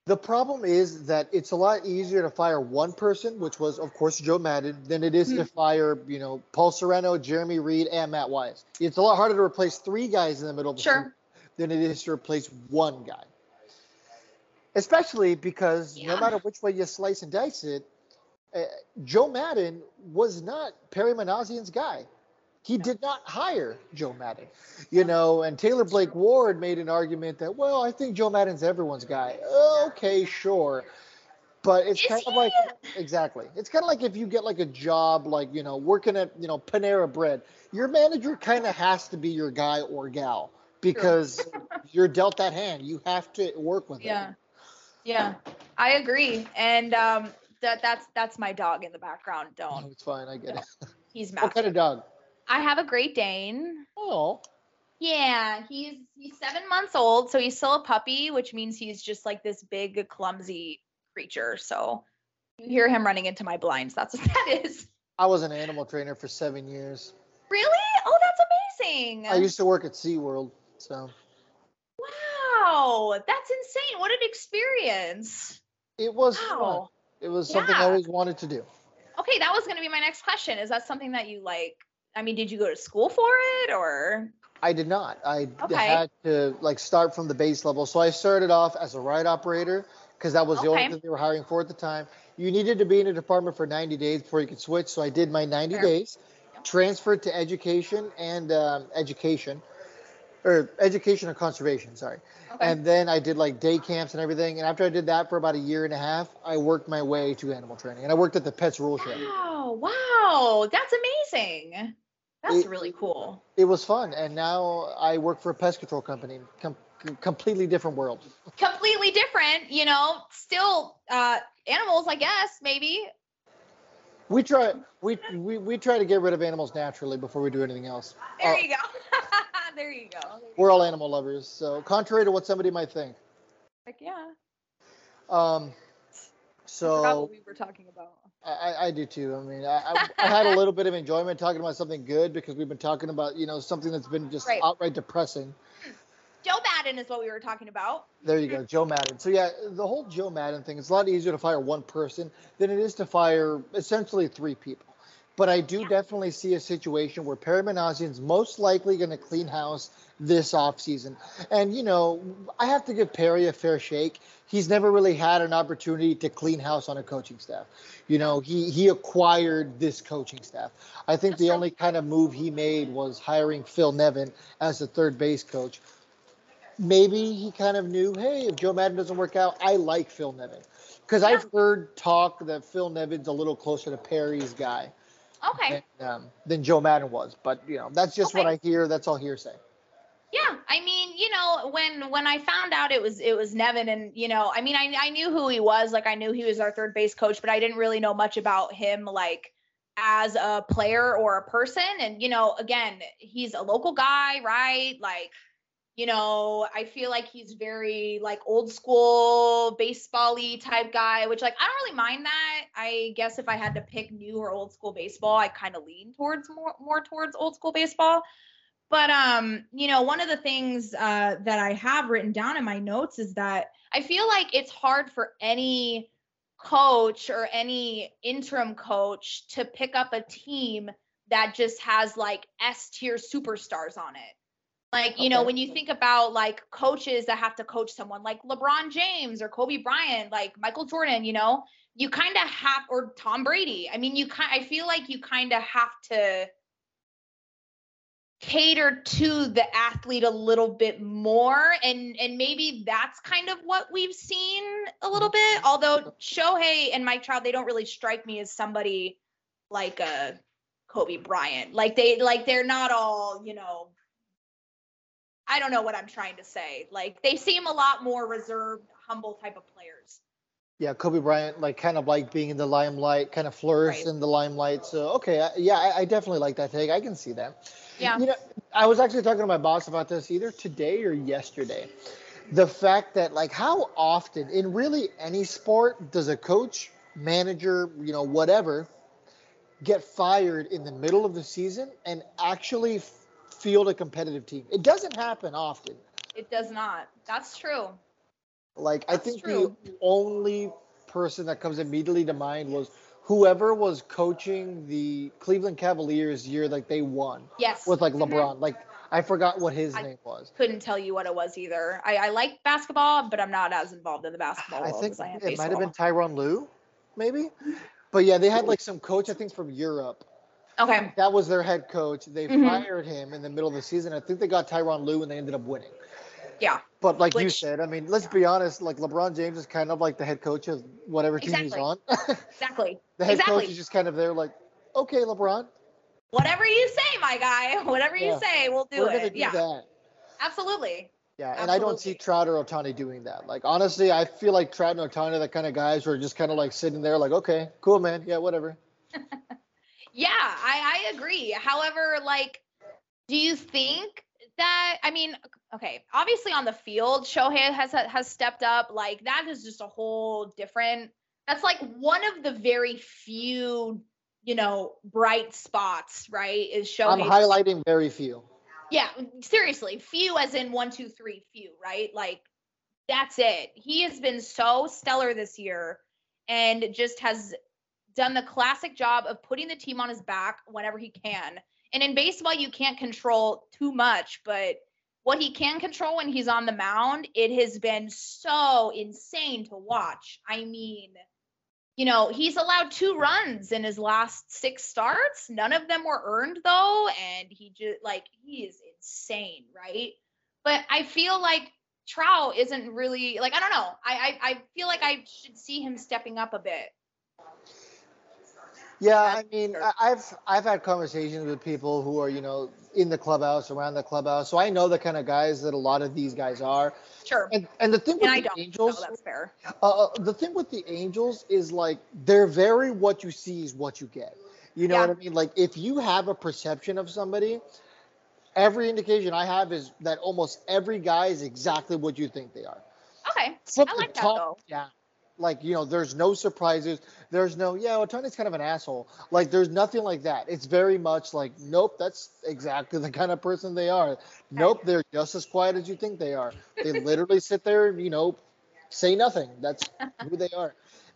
the problem is that it's a lot easier to fire one person, which was, of course, Joe Maddon, than it is to fire, you know, Paul Sorrento, Jeremy Reed, and Matt Wise. It's a lot harder to replace three guys in the middle of the Sure. than it is to replace one guy. Especially because no matter which way you slice and dice it, uh, Joe Maddon was not Perry Minasian's guy. He did not hire Joe Maddon. You know, and Taylor Blake Ward made an argument that, well, I think Joe Maddon's everyone's guy. Okay, sure. But it's kind of like exactly. It's kind of like if you get like a job like, you know, working at, you know, Panera Bread. Your manager kind of has to be your guy or gal because you're dealt that hand. You have to work with him. Yeah. it. Yeah. I agree. And um that that's that's my dog in the background. Don't. it's fine. I get it. He's <laughs> What kind of dog? I have a Great Dane. Oh, Yeah, he's he's seven months old, so he's still a puppy, which means he's just like this big, clumsy creature. So you hear him running into my blinds. That's what <laughs> that is. I was an animal trainer for seven years. Really? Oh, that's amazing. I used to work at SeaWorld. So wow, that's insane. What an experience. it was fun. Wow. It was something I always wanted to do. Okay, that was going to be my next question. Is that something that you like? I mean, did you go to school for it or? I did not. I Okay. had to like start from the base level. So I started off as a ride operator because that was the only thing they were hiring for at the time. You needed to be in a department for 90 days before you could switch. So I did my 90 Fair. days, transferred to education and um, education, or education or conservation. Sorry. Okay. And then I did like day camps and everything. And after I did that for about a year and a half, I worked my way to animal training. And I worked at the Pets Rule Shed. Wow, wow, that's amazing. That's It- really cool. It was fun. And now I work for a pest control company. Com- completely different world. Completely different, you know, still uh animals, I guess, maybe. We try we, we we try to get rid of animals naturally before we do anything else. There Uh, you go. <laughs> there you go. we're all animal lovers, so contrary to what somebody might think. Like, yeah. Um, so what we were talking about. I, I- do too. I mean, I, I, I had a little bit of enjoyment talking about something good because we've been talking about you know something that's been just Right. outright depressing. Joe Maddon is what we were talking about. There you go, Joe Maddon. So yeah, the whole Joe Maddon thing. It's a lot easier to fire one person than it is to fire essentially three people. But I do definitely see a situation where Perry Minasian's most likely going to clean house this offseason. And, you know, I have to give Perry a fair shake. He's never really had an opportunity to clean house on a coaching staff. You know, he, he acquired this coaching staff. I think the only kind of move he made was hiring Phil Nevin as the third base coach. Maybe he kind of knew, hey, if Joe Maddon doesn't work out, I like Phil Nevin. Because I've heard talk that Phil Nevin's a little closer to Perry's guy Okay. than, um, than Joe Maddon was. But you know, that's just what I hear. That's all hearsay. Yeah, I mean, you know, when when I found out it was it was Nevin, and you know, I mean, I I knew who he was. Like, I knew he was our third base coach, but I didn't really know much about him, like as a player or a person. And you know, again, he's a local guy, right? Like, you know, I feel like he's very like old school baseball-y type guy, which like I don't really mind that. I guess if I had to pick new or old school baseball, I kind of lean towards more more towards old school baseball. But um, you know, one of the things uh, that I have written down in my notes is that I feel like it's hard for any coach or any interim coach to pick up a team that just has like S tier superstars on it. Like, you know, when you think about like coaches that have to coach someone like LeBron James or Kobe Bryant, like Michael Jordan, you know, you kind of have or Tom Brady. I mean, you kind I feel like you kind of have to cater to the athlete a little bit more and and maybe that's kind of what we've seen a little mm-hmm. bit although Shohei and Mike Trout they don't really strike me as somebody like a Kobe Bryant. Like they like they're not all you know I don't know what I'm trying to say like they seem a lot more reserved humble type of players Yeah, Kobe Bryant, like kind of like being in the limelight, kind of flourished Right. in the limelight. So okay, I, yeah, I, I definitely like that take. I can see that. yeah You know, I was actually talking to my boss about this either today or yesterday. The fact that like how often in really any sport does a coach, manager, you know, whatever, get fired in the middle of the season and actually field a competitive team? It doesn't happen often. it does not that's true Like I think true. the only person that comes immediately to mind was whoever was coaching the Cleveland Cavaliers year like they won yes with like Mhm. LeBron. Like I forgot what his I- name was. couldn't tell you what it was either. I, I like basketball, but I'm not as involved in the basketball I world think as I am it might have been Tyronn Lue, maybe. But yeah, they had like some coach I think from Europe Okay. That was their head coach. They Mhm. fired him in the middle of the season. I think they got Tyronn Lue and they ended up winning. Yeah. But like you said, I mean, let's be honest. Like LeBron James is kind of like the head coach of whatever team he's on. <laughs> Exactly. the head exactly. coach is just kind of there, like, okay, LeBron, Whatever you say, my guy. <laughs> Whatever you say, we'll do we're it. gonna do yeah. that. Absolutely. Yeah, and I don't see Trout or Ohtani doing that. Like honestly, I feel like Trout and Ohtani are the kind of guys who are just kind of like sitting there, like, okay, cool, man, yeah, whatever. <laughs> Yeah, I, I agree. However, like, do you think that I mean, okay, obviously on the field, Shohei has has stepped up. Like that is just a whole different. That's like one of the very few, you know, bright spots, right? Is Shohei. I'm highlighting very few. Yeah, seriously, few as in one, two, three, few, right? Like that's it. He has been so stellar this year and just has done the classic job of putting the team on his back whenever he can. And in baseball, you can't control too much, but what he can control when he's on the mound, it has been so insane to watch. I mean, you know, he's allowed two runs in his last six starts. None of them were earned though, and he just like he is insane, right? But I feel like Trout isn't really like I don't know. I I, I feel like I should see him stepping up a bit. Yeah, I mean, I've I've had conversations with people who are you know in the clubhouse, around the clubhouse, so I know the kind of guys that a lot of these guys are. Sure. And and the thing with And the. Angels, that's fair. Uh, uh, the thing with the Angels is like they're very what you see is what you get. You know Yeah. what I mean? Like if you have a perception of somebody, every indication I have is that almost every guy is exactly what you think they are. Okay. From I like that, top though. down. Like, you know, there's no surprises. There's no, yeah, Ohtani's kind of an asshole. Like, there's nothing like that. It's very much like, nope, that's exactly <laughs> the kind of person they are. Nope, they're just as quiet as you think they are. They <laughs> literally sit there and, you know, say nothing. That's who they are.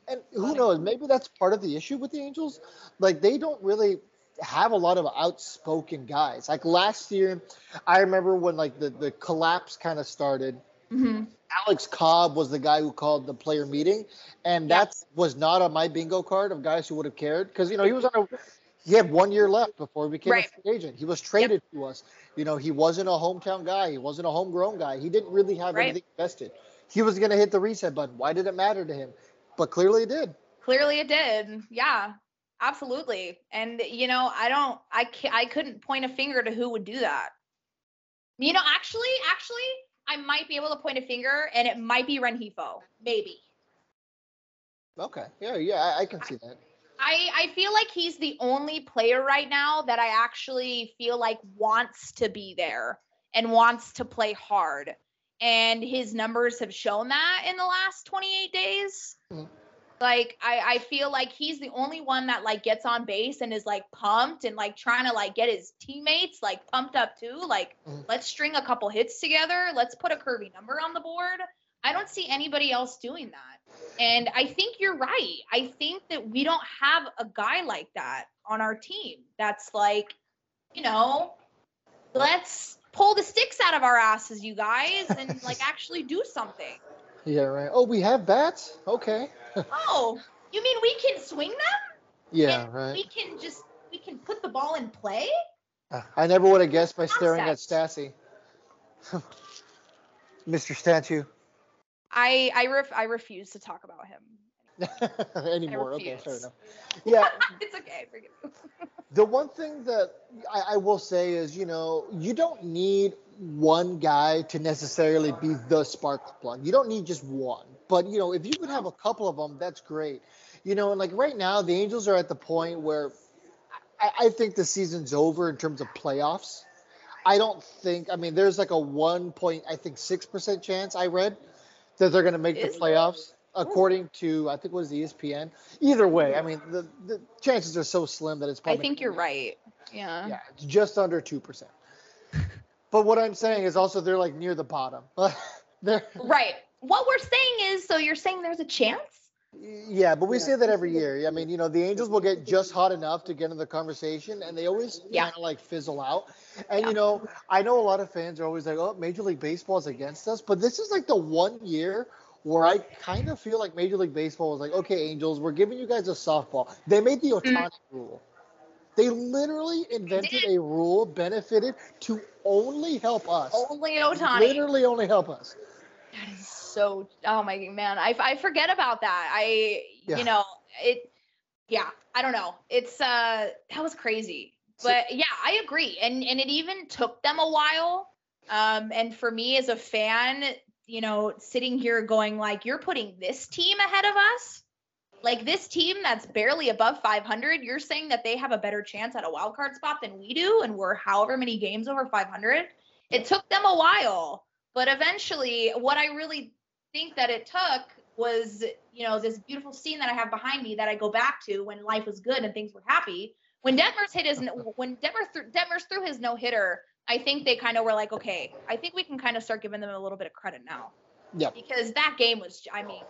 And who knows? Maybe that's part of the issue with the Angels. Like, they don't really have a lot of outspoken guys. Like last year, I remember when like the, the collapse kind of started. Hmm Alex Cobb was the guy who called the player meeting, and that was not on my bingo card of guys who would have cared because you know he was on a he had one year left before he became Right. a free agent. He was traded to us. You know, he wasn't a hometown guy. He wasn't a homegrown guy. He didn't really have Right. anything invested. He was going to hit the reset button. Why did it matter to him? But clearly it did. Clearly it did. Yeah. Absolutely. And you know, I don't I ca- I couldn't point a finger to who would do that. You know, actually, actually, I might be able to point a finger and it might be Rengifo. Maybe. Okay. Yeah. Yeah. I, I can see that. I, I feel like he's the only player right now that I actually feel like wants to be there and wants to play hard. And his numbers have shown that in the last 28 days. Mhm. Like I, I feel like he's the only one that like gets on base and is like pumped and like trying to like get his teammates like pumped up too. Like Mhm. let's string a couple hits together. Let's put a curvy number on the board. I don't see anybody else doing that. And I think you're right. I think that we don't have a guy like that on our team that's like, you know, let's pull the sticks out of our asses, you guys, and like <laughs> actually do something. Yeah. Right. Oh, we have bats. Okay. Oh, you mean we can swing them? Yeah. And Right. We can just we can put the ball in play? Uh, I never would have guessed by staring at Concept. Stassi. <laughs> Mr. Statue. I I ref, I refuse to talk about him. <laughs> Anymore. Okay, fair enough. <laughs> Yeah, it's okay. Forgive me. the one thing that I, I will say is, you know, you don't need one guy to necessarily be the spark plug. You don't need just one. But, you know, if you could have a couple of them, that's great. You know, and like right now, the Angels are at the point where I, I think the season's over in terms of playoffs. I don't think, I mean, there's like a one point, I think, 6% chance I read that they're going to make the playoffs according to I think what is E ESPN. Either way, I mean the, the chances are so slim that it's probably I think you're right. Yeah. yeah, it's just under two percent. But what I'm saying is also they're like near the bottom. <laughs> they're Right. What we're saying is, so you're saying there's a chance? yeah, but we say that every year. I mean, you know, the Angels will get just hot enough to get in the conversation, and they always Yeah. kind of like fizzle out. And Yeah. you know, I know a lot of fans are always like, "Oh, Major League Baseball is against us," but this is like the one year where I kind of feel like Major League Baseball was like, "Okay, Angels, we're giving you guys a softball." They made the. Ohtani mm. rule. They literally invented a rule benefited to only help us. Only Ohtani. Literally only help us. That is so. Oh my man, I I forget about that. I Yeah. you know it. Yeah, I don't know. It's uh that was crazy. But yeah, I agree. And and it even took them a while. Um, and for me as a fan, you know, sitting here going like, you're putting this team ahead of us. Like this team that's barely above 500, you're saying that they have a better chance at a wild card spot than we do, and we're however many games over 500. It took them a while, but eventually, what I really think that it took was, you know, this beautiful scene that I have behind me that I go back to when life was good and things were happy. When Detmers hit his, <laughs> when Detmers, th- Detmers threw his no hitter, I think they kind of were like, okay, I think we can kind of start giving them a little bit of credit now Yeah. because that game was, I mean,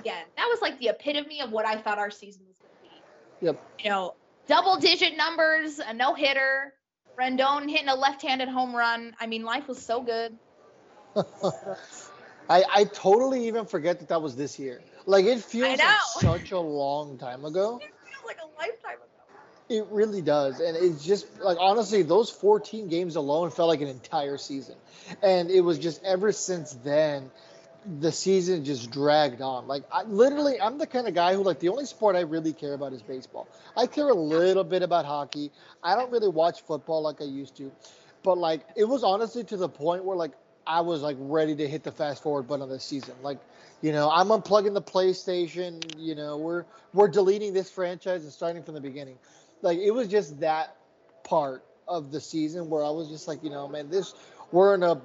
again, that was like the epitome of what I thought our season was going to be. Yep. You know, double digit numbers, a no hitter, Rendon hitting a left handed home run. I mean, life was so good. <laughs> I, I totally even forget that that was this year. Like it feels like <laughs> such a long time ago. It feels like a lifetime ago. It really does. And it's just like honestly, those 14 games alone felt like an entire season. And it was just ever since then, the season just dragged on. Like I literally I'm the kind of guy who like the only sport I really care about is baseball. I care a little bit about hockey. I don't really watch football like I used to. But like it was honestly to the point where like I was like ready to hit the fast forward button on this season. Like, you know, I'm unplugging the PlayStation, you know, we're we're deleting this franchise and starting from the beginning like it was just that part of the season where I was just like, you know, man, this we're in a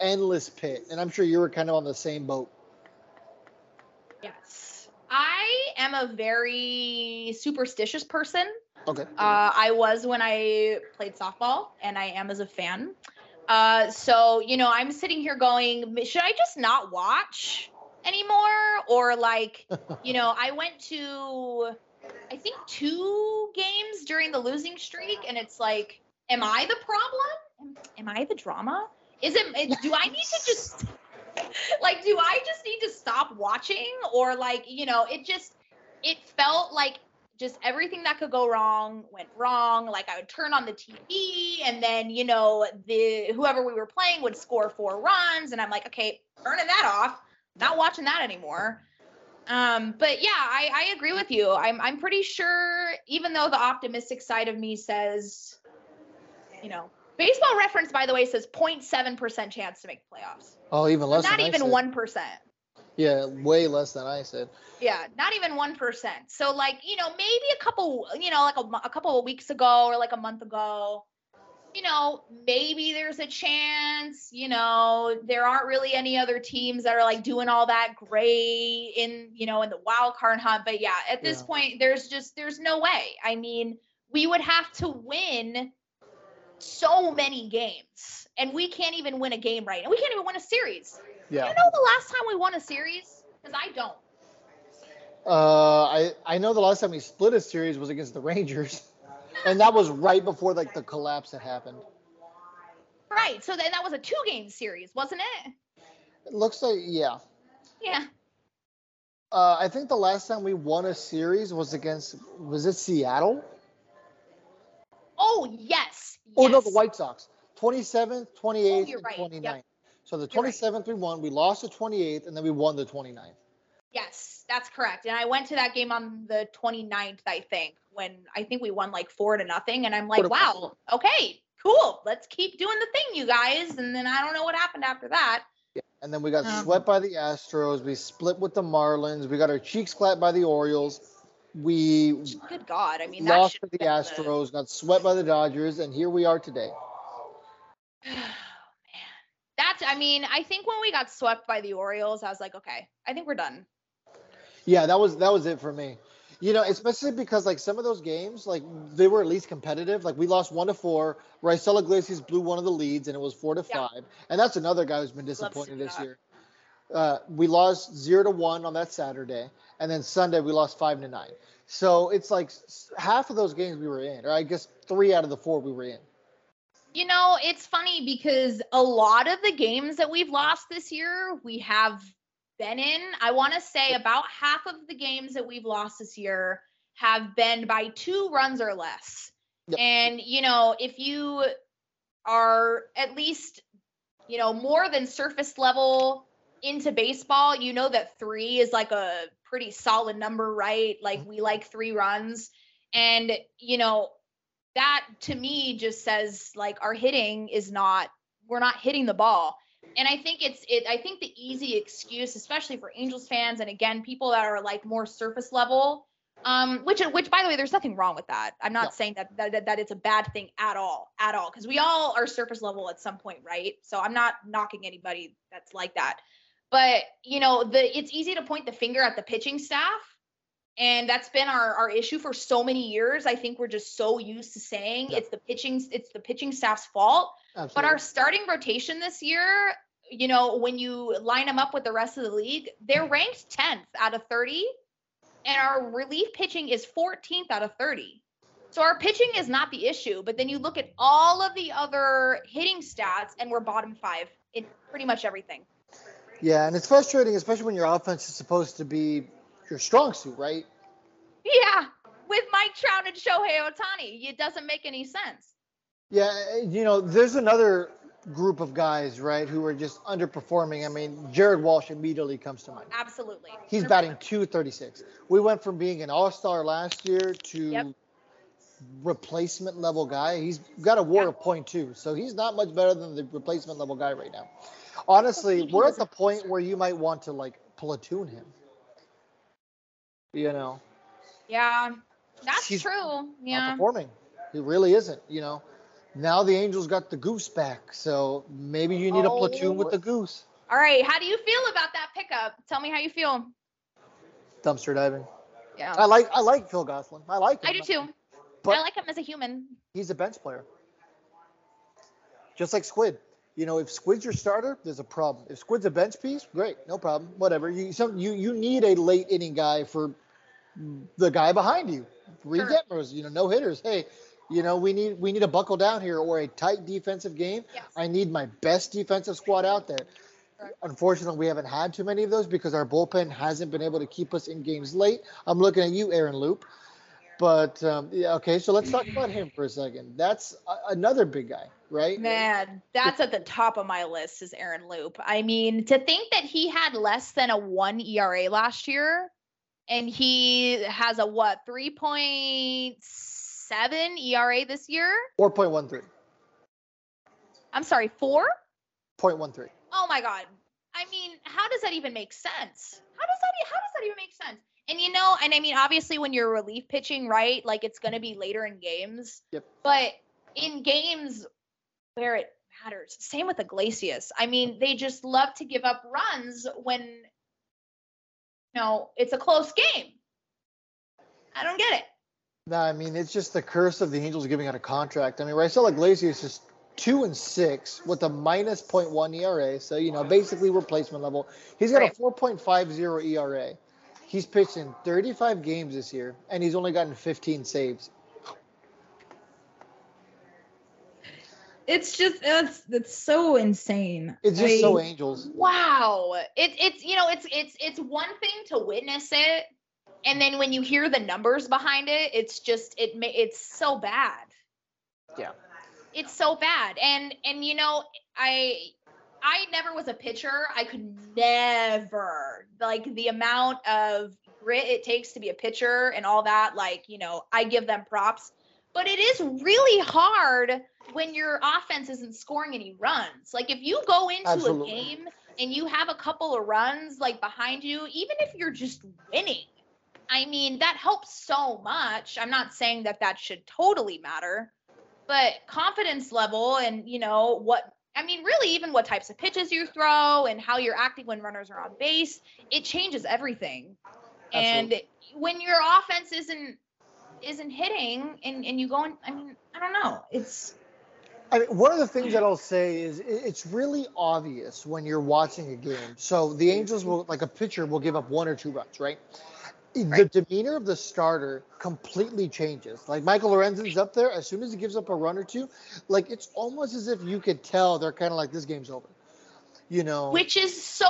endless pit, and I'm sure you were kind of on the same boat. Yes. I am a very superstitious person. Okay. Uh, I was when I played softball, and I am as a fan. Uh, so you know, I'm sitting here going, should I just not watch anymore, or like, <laughs> you know, I went to, I think two games during the losing streak, and it's like, am I the problem? Am, am I the drama? Is it? Do I need to just? like do i just need to stop watching or like you know it just it felt like just everything that could go wrong went wrong like i would turn on the tv and then you know the whoever we were playing would score four runs and i'm like okay turning that off not watching that anymore um but yeah i i agree with you i'm i'm pretty sure even though the optimistic side of me says you know baseball reference by the way says 0.7% chance to make the playoffs Oh, even less. not than I even one percent. Yeah, way less than I said. Yeah, not even one percent. So like you know maybe a couple you know like a, a couple of weeks ago or like a month ago, you know maybe there's a chance. You know there aren't really any other teams that are like doing all that great in you know in the wild card hunt. But yeah, at this Yeah. point there's just there's no way. I mean we would have to win so many games and we can't even win a game right and we can't even win a series Yeah. you know the last time we won a series? Because I don't. Uh, I I know the last time we split a series was against the Rangers, <laughs> and that was right before like the collapse had happened. Right. So then that was a two game series, wasn't it? It looks like yeah. Yeah. Uh, I think the last time we won a series was against was it Seattle? Oh, yes. Oh no, the White Sox. 27th, 28th, Oh, and right. 29th. Yep. So the You're right. 27th we won, we lost the 28th, and then we won the 29th. Yes, that's correct. And I went to that game on the 29th, I think, when I think we won like four to nothing. And I'm like, wow, okay, cool. Let's keep doing the thing, you guys. And then I don't know what happened after that. Yeah. And then we got Um. swept by the Astros. We split with the Marlins. We got our cheeks clapped by the Orioles. We Good God. I mean, lost to the Astros, got swept by the Dodgers, and here we are today. <sighs> Oh, man. That's, I mean, I think when we got swept by the Orioles, I was like, okay, I think we're done. Yeah, that was that was it for me. You know, especially because like some of those games, like they were at least competitive. Like we lost one to four. Raisel Iglesias blew one of the leads, and it was four to five. And that's another guy who's been disappointed this year. Uh, we lost zero to one on that Saturday, and then Sunday we lost five to nine. So it's like half of those games we were in, or I guess three out of the four we were in. You know, it's funny because a lot of the games that we've lost this year, we have been in. I want to say about half of the games that we've lost this year have been by two runs or less. Yep. And you know, if you are at least, you know, more than surface level into baseball, you know that 3 is like a pretty solid number, right? Like Mm-hmm. we like 3 runs and you know, that to me just says like our hitting is not we're not hitting the ball. And I think it's it I think the easy excuse especially for Angels fans and again people that are like more surface level um which which by the way there's nothing wrong with that. I'm not No. saying that, that that that it's a bad thing at all at all cuz we all are surface level at some point, right? So I'm not knocking anybody that's like that. But, you know, the it's easy to point the finger at the pitching staff and that's been our, our issue for so many years. I think we're just so used to saying Yeah. it's the pitching it's the pitching staff's fault. Absolutely. But our starting rotation this year, you know, when you line them up with the rest of the league, they're ranked 10th out of 30, and our relief pitching is 14th out of 30. So our pitching is not the issue, but then you look at all of the other hitting stats, and we're bottom five in pretty much everything. Yeah, and it's frustrating, especially when your offense is supposed to be your strong suit, right? Yeah, with Mike Trout and Shohei Ohtani, it doesn't make any sense. Yeah, you know, there's another group of guys, right, who are just underperforming. I mean, Jared Walsh immediately comes to mind. Absolutely. He's batting 236. We went from being an all-star last year to Yep. replacement level guy. He's got a WAR of .2, so he's not much better than the replacement level guy right now. Honestly, we're at the point where you might want to like platoon him. You know, Yeah, that's He's true. not Yeah. performing. He really isn't. You know, now the Angels got the goose back, so maybe you need a platoon with Oh. the goose. All right. How do you feel about that pickup? Tell me how you feel. Dumpster diving. Yeah. I like I like Phil Gosselin. I like him. I do too. But I like him as a human. he's a bench player. Just like Squid. You know, if Squid's your starter, there's a problem. If Squid's a bench piece, great, no problem. Whatever. You some you you need a late inning guy for the guy behind you. Reid Sure. Detmers, you know, no hitters. Hey, you know, we need we need to buckle down here or a tight defensive game. Yes. I need my best defensive squad out there. Correct. Unfortunately, we haven't had too many of those because our bullpen hasn't been able to keep us in games late. I'm looking at you, Aaron Loup. But um, yeah, okay, so let's talk about him for a second. That's a- another big guy, right? Man, that's at the top of my list is Aaron Loup. I mean, to think that he had less than a one ERA last year and he has a what, 3.7 ERA this year? 4.13. I'm sorry, four? 0.13. Oh my god. I mean, how does that even make sense? How does that how does that even make sense? And you know, and I mean obviously when you're relief pitching, right? Like it's going to be later in games. Yep. But in games where it matters, same with Iglesias. I mean, they just love to give up runs when you know, it's a close game. I don't get it. No, I mean it's just the curse of the Angels giving out a contract. I mean, Raisel Iglesias is two and six with a minus 0.1 ERA, so you know basically replacement level. He's got Right. a 4.50 ERA. He's pitched in 35 games this year, and he's only gotten 15 saves. It's just it's it's so insane. It's just so Angels. Wow. It, it's you know it's it's it's one thing to witness it, and then when you hear the numbers behind it, it's just it ma- it's so bad. Yeah. It's so bad, and and you know I I never was a pitcher. I could never like the amount of grit it takes to be a pitcher and all that. Like you know I give them props, but it is really hard when your offense isn't scoring any runs. Like if you go into Absolutely. a game and you have a couple of runs like behind you, even if you're just winning, I mean, that helps so much. I'm not saying that that should totally matter, but confidence level and, you know, what I mean, really even what types of pitches you throw and how you're acting when runners are on base, it changes everything. And when your offense isn't isn't hitting and and you go in, I mean, I don't know. It's I mean, one of the things that I'll say is it's really obvious when you're watching a game. So the Angels will, like a pitcher, will give up one or two runs, right? The demeanor of the starter completely changes. Like Michael Lorenzen's up there, as soon as he gives up a run or two, like it's almost as if you could tell they're kind of like this game's over. You know, which is so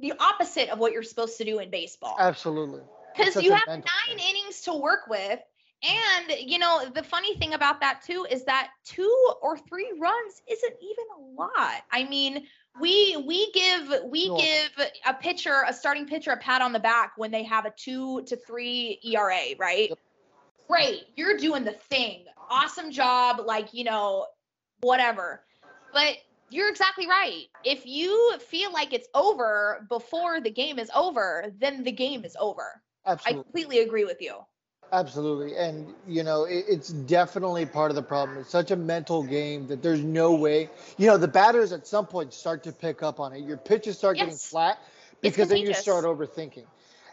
the opposite of what you're supposed to do in baseball. absolutely. because you have mental nine innings to work with And you know, the funny thing about that too is that two or three runs isn't even a lot. I mean, we we give we give a pitcher, a starting pitcher, a pat on the back when they have a two to three ERA, right? Yep. Great, you're doing the thing. Awesome job, like you know, whatever. But you're exactly right. If you feel like it's over before the game is over, then the game is over. Absolutely. I completely agree with you. Absolutely. And, you know, it, it's definitely part of the problem. It's such a mental game that there's no way, you know, the batters at some point start to pick up on it. Your pitches start getting flat because then you start overthinking.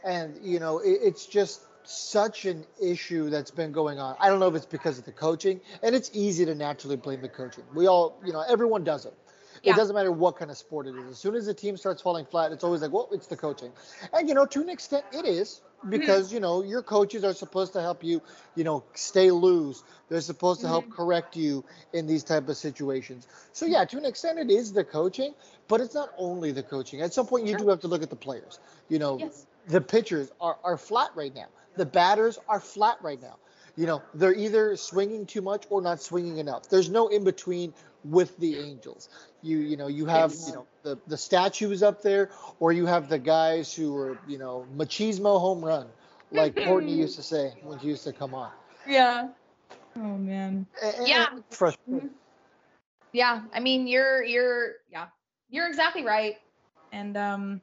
And, you know, it, it's just such an issue that's been going on. I don't know if it's because of the coaching, and it's easy to naturally blame the coaching. We all, you know, everyone does it. Yeah. It doesn't matter what kind of sport it is. As soon as the team starts falling flat, it's always like, well, it's the coaching. And, you know, to an extent, it is Mm-hmm. because, you know, your coaches are supposed to help you, you know, stay loose. They're supposed to help Mm-hmm. correct you in these type of situations. So, yeah, to an extent, it is the coaching, but it's not only the coaching. At some point, you Sure. do have to look at the players. You know, Yes. the pitchers are, are flat right now. The batters are flat right now. You know, they're either swinging too much or not swinging enough. There's no in between with the Angels. You you know, you have, Yes. you know, the the statues up there or you have the guys who are, you know, machismo home run, like <laughs> Courtney used to say when she used to come on. Yeah. Oh man. And- and Yeah. it's frustrating. Yeah. I mean, you're you're yeah. You're exactly right. And um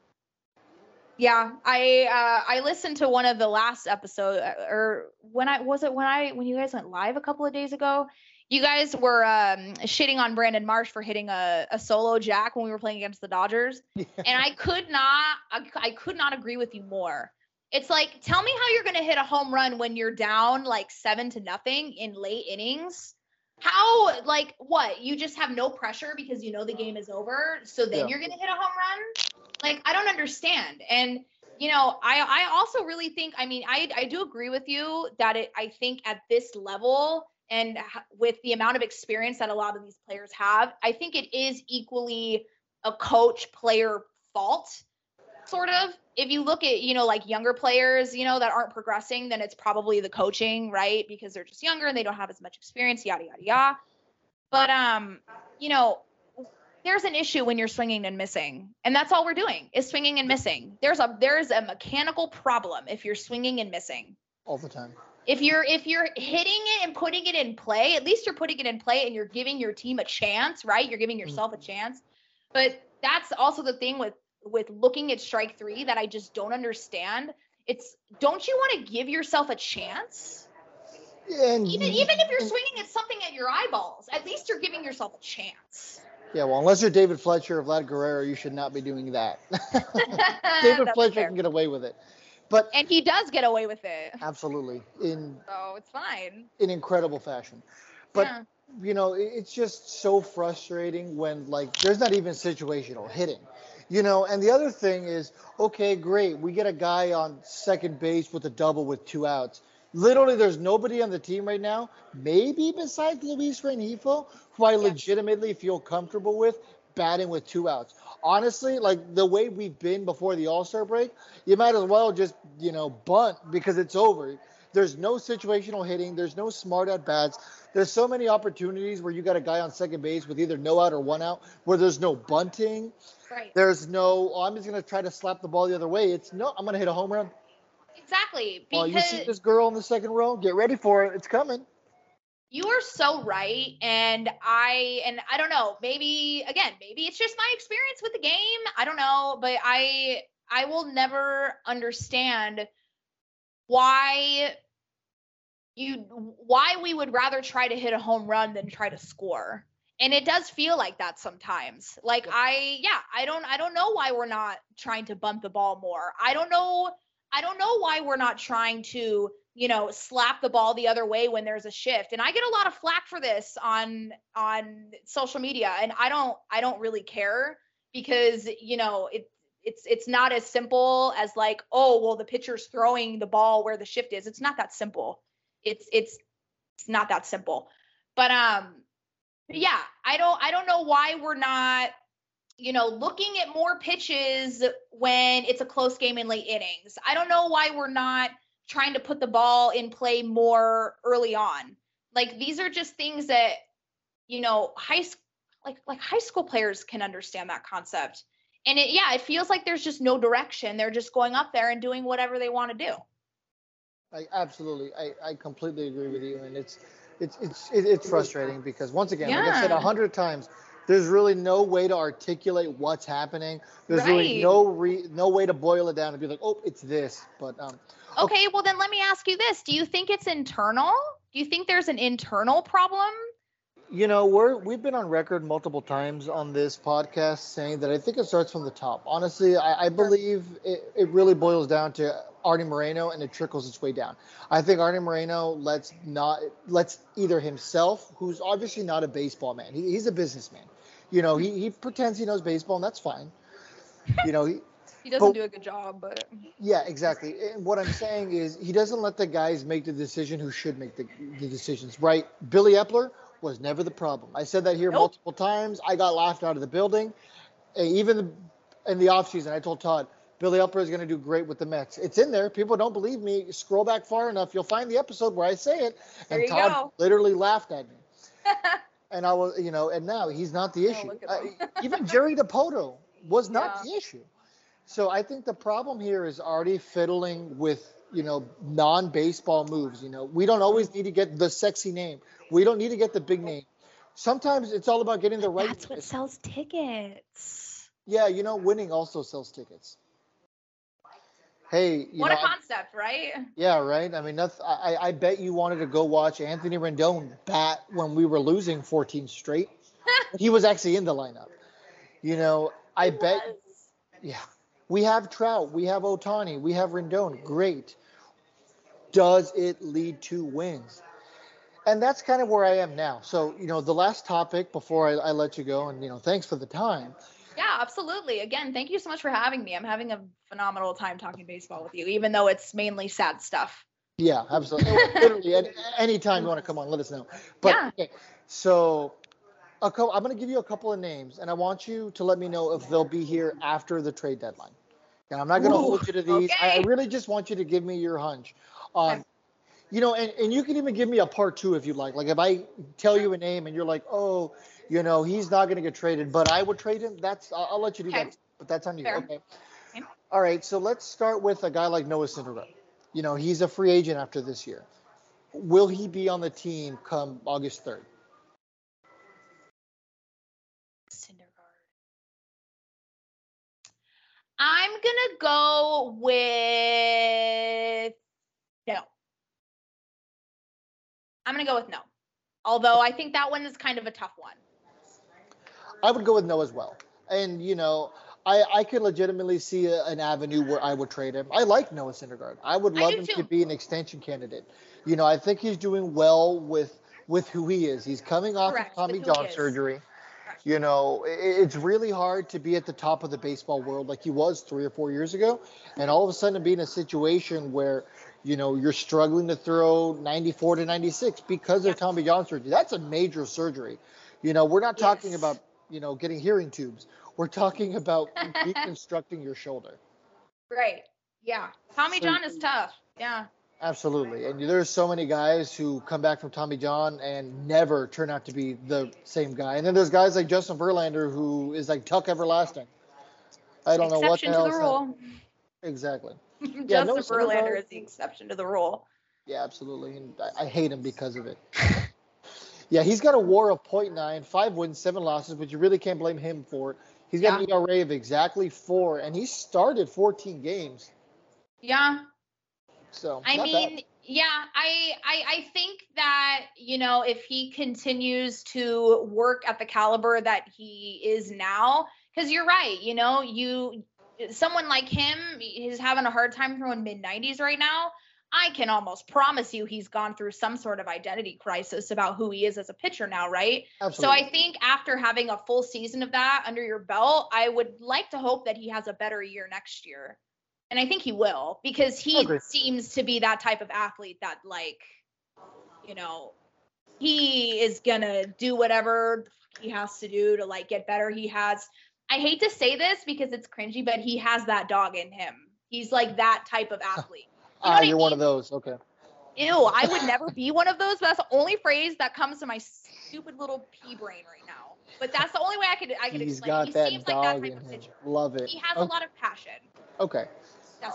Yeah, I uh I listened to one of the last episode uh, or when I was it when I when you guys went live a couple of days ago. You guys were um shitting on Brandon Marsh for hitting a, a solo jack when we were playing against the Dodgers. <laughs> And I could not I, I could not agree with you more. It's like tell me how you're going to hit a home run when you're down like 7 to nothing in late innings. How like what? You just have no pressure because you know the game is over. So then Yeah. you're going to hit a home run? Like I don't understand. And you know, I I also really think I mean, I I do agree with you that it I think at this level and with the amount of experience that a lot of these players have, I think it is equally a coach player fault sort of. If you look at, you know, like younger players, you know, that aren't progressing, then it's probably the coaching, right? Because they're just younger and they don't have as much experience, yada yada yada. But um, you know, there's an issue when you're swinging and missing and that's all we're doing is swinging and missing there's a there's a mechanical problem if you're swinging and missing all the time. If you're if you're hitting it and putting it in play at least you're putting it in play and you're giving your team a chance right you're giving yourself a mm-hmm. chance but that's also the thing with with looking at strike three that i just don't understand it's don't you want to give yourself a chance And even even if you're swinging at something at your eyeballs at least you're giving yourself a chance yeah, well, unless you're David Fletcher or Vlad Guerrero, you should not be doing that. <laughs> <laughs> David Fletcher fair. can get away with it. But and he does get away with it absolutely in so it's fine in incredible fashion. But Yeah. you know, it's just so frustrating when like there's not even situational hitting. You know, and the other thing is, okay, great, we get a guy on second base with a double with two outs. Literally, there's nobody on the team right now, maybe besides Luis Rengifo, who I legitimately feel comfortable with batting with two outs. Honestly, like the way we've been before the All Star break, you might as well just, you know, bunt because it's over. There's no situational hitting. There's no smart at bats. There's so many opportunities where you got a guy on second base with either no out or one out, where there's no bunting. right There's no, oh, I'm just going to try to slap the ball the other way. It's no, I'm going to hit a home run. exactly Oh, you see this girl in the second row? Get ready for it. It's coming. You are so right. And I and I don't know, maybe again, maybe it's just my experience with the game. I don't know, but I I will never understand why you why we would rather try to hit a home run than try to score. And it does feel like that sometimes. Like I yeah, I don't I don't know why we're not trying to bump the ball more. I don't know I don't know why we're not trying to, you know, slap the ball the other way when there's a shift. And I get a lot of flack for this on on social media and I don't I don't really care because, you know, it it's it's not as simple as like, oh, well the pitcher's throwing the ball where the shift is. It's not that simple. It's it's it's not that simple. But um yeah, I don't I don't know why we're not you know, looking at more pitches when it's a close game in late innings. I don't know why we're not trying to put the ball in play more early on. Like these are just things that you know, high school like like high school players can understand that concept. And it yeah, it feels like there's just no direction. They're just going up there and doing whatever they want to do. I absolutely, I, I completely agree with you, and it's it's it's it's frustrating because once again, like I said a hundred times, there's really no way to articulate what's happening. There's really no re, no way to boil it down and be like, oh, it's this. But um, Oh. Okay, well then let me ask you this. Do you think it's internal? Do you think there's an internal problem? you know, we're we've been on record multiple times on this podcast saying that I think it starts from the top. Honestly, I, I believe it, it really boils down to Artie Moreno and it trickles its way down. I think Artie Moreno lets not lets either himself, who's obviously not a baseball man, he, he's a businessman. You know, he, he pretends he knows baseball and that's fine. You know, he, He doesn't But- do a good job, but yeah, exactly. And what I'm saying is he doesn't let the guys make the decision who should make the, the decisions, right? Billy Eppler was never the problem. I said that here Nope. multiple times. I got laughed out of the building. And even in the offseason, I told Todd, Billy Eppler is going to do great with the Mets. It's in there. People don't believe me. Scroll back far enough. You'll find the episode where I say it. And Todd go. literally laughed at me. <laughs> and I was, you know, and now he's not the issue. Uh, even Jerry Dipoto was not Yeah. the issue. So I think the problem here is Artie fiddling with, you know, non-baseball moves. You know, we don't always need to get the sexy name. We don't need to get the big name. Sometimes it's all about getting the right. that's what sells tickets. yeah, you know, winning also sells tickets. Hey, you What know, a I- concept, right? yeah, right. I mean, that's. I, I- I bet you wanted to go watch Anthony Rendon bat when we were losing 14 straight. <laughs> he was actually in the lineup. You know, I bet. Yeah, we have Trout, we have Ohtani, we have Rendon. Great. Does it lead to wins? And that's kind of where I am now. So, you know, the last topic before I, I let you go, and you know, thanks for the time. Yeah, absolutely. Again, thank you so much for having me. I'm having a phenomenal time talking baseball with you, even though it's mainly sad stuff. Yeah, absolutely. Literally, <laughs> any anytime you want to come on, let us know. But Yeah. okay, so a co- I'm going to give you a couple of names, and I want you to let me know if they'll be here after the trade deadline. And I'm not going to hold you to these. I, I really just want you to give me your hunch um, on, you know, and, and you can even give me a part two if you like. Like if I tell you a name and you're like, oh, you know, he's not going to get traded, but I would trade him. That's I'll, I'll let you do Okay. that. But that's on you. Fair. Okay. Okay. All right. So let's start with a guy like Noah Syndergaard. You know, he's a free agent after this year. Will he be on the team come August 3rd? I'm gonna go with no. I'm gonna go with no. Although I think that one is kind of a tough one. I would go with no as well. And you know, I I could legitimately see a, an avenue where I would trade him. I like Noah Syndergaard. I would love do him too. to be an extension candidate. You know, I think he's doing well with with who he is. He's coming off Correct, of Tommy John surgery. You know, it's really hard to be at the top of the baseball world like he was three or four years ago, and all of a sudden be in a situation where, you know, you're struggling to throw 94 to 96 because of Tommy John surgery. That's a major surgery. You know, we're not talking Yes. about, you know, getting hearing tubes. We're talking about <laughs> reconstructing your shoulder. Right. Yeah. Tommy So- John is tough. Yeah. Absolutely. And there's so many guys who come back from Tommy John and never turn out to be the same guy. And then there's guys like Justin Verlander who is like Tuck Everlasting. I don't know what the exception hell. to the rule. Exactly. <laughs> Justin Verlander is the exception to the rule. Yeah, absolutely. And I, I hate him because of it. <laughs> yeah, he's got a war of 0.9, five wins, seven losses, but you really can't blame him for it. He's got an ERA of exactly four, and he started 14 games. Yeah. So I mean, bad. yeah, I, I I think that you know if he continues to work at the caliber that he is now, because you're right, you know, you someone like him is having a hard time throwing mid 90s right now. I can almost promise you he's gone through some sort of identity crisis about who he is as a pitcher now, right? Absolutely. So I think after having a full season of that under your belt, I would like to hope that he has a better year next year. And I think he will because he seems to be that type of athlete that like you know, he is to do whatever he has to do to like get better. He has I hate to say this because it's cringy, but he has that dog in him. He's like that type of <laughs> athlete. ah, what I you're one of those. Okay. Ew, I would <laughs> never be one of those. But that's the only phrase that comes to my stupid little pea brain right now. But that's the only way I could I could He's explain. got he that seems like that dog type in of him. pitcher. Love it. He has a lot of passion. okay.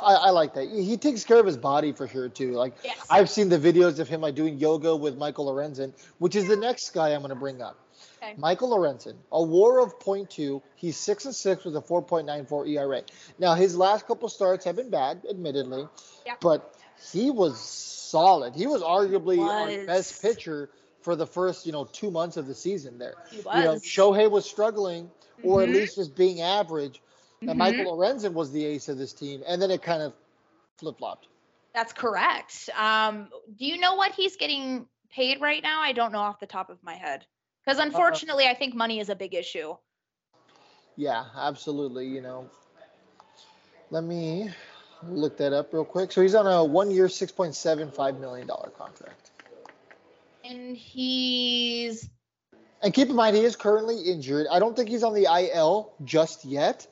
I. I like that. He takes care of his body for sure too. Like Yes. I've seen the videos of him like doing yoga with Michael Lorenzen, which is the next guy I'm going to bring up. Okay. Michael Lorenzen, a WAR of 0.2. He's six and six with a 4.94 ERA. Now his last couple starts have been bad, admittedly, Yeah. but he was solid. He was arguably our Was. best pitcher for the first you know two months of the season. There, He you know, was. Shohei was struggling, or at Mhm. least just being average. And Mhm. Michael Lorenzen was the ace of this team, and then it kind of flip flopped. That's correct. Um, do you know what he's getting paid right now? I don't know off the top of my head. Because unfortunately, I think money is a big issue. Yeah, absolutely. You know, let me look that up real quick. So he's on a one-year, six point seven five million dollar contract. And he's And keep in mind, he is currently injured. I don't think he's on the IL just yet.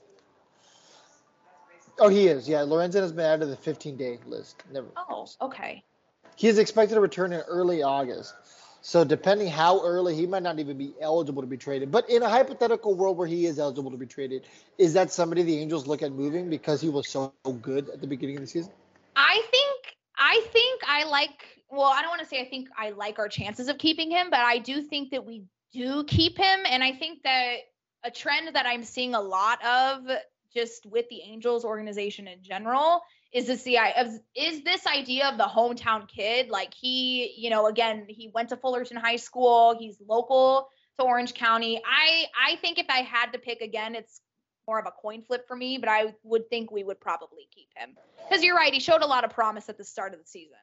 Oh, he is. Yeah, Lorenzen has been out of the 15-day list. Never. oh, okay. He is expected to return in early August. So depending how early, he might not even be eligible to be traded. But in a hypothetical world where he is eligible to be traded, is that somebody the Angels look at moving because he was so good at the beginning of the season? I think I think I like well, I don't want to say I think I like our chances of keeping him, but I do think that we do keep him and I think that a trend that I'm seeing a lot of just with the Angels organization in general is this the i- is this idea of the hometown kid like he you know again he went to Fullerton High School he's local to Orange County I I think if I had to pick again it's more of a coin flip for me but I would think we would probably keep him because you're right he showed a lot of promise at the start of the season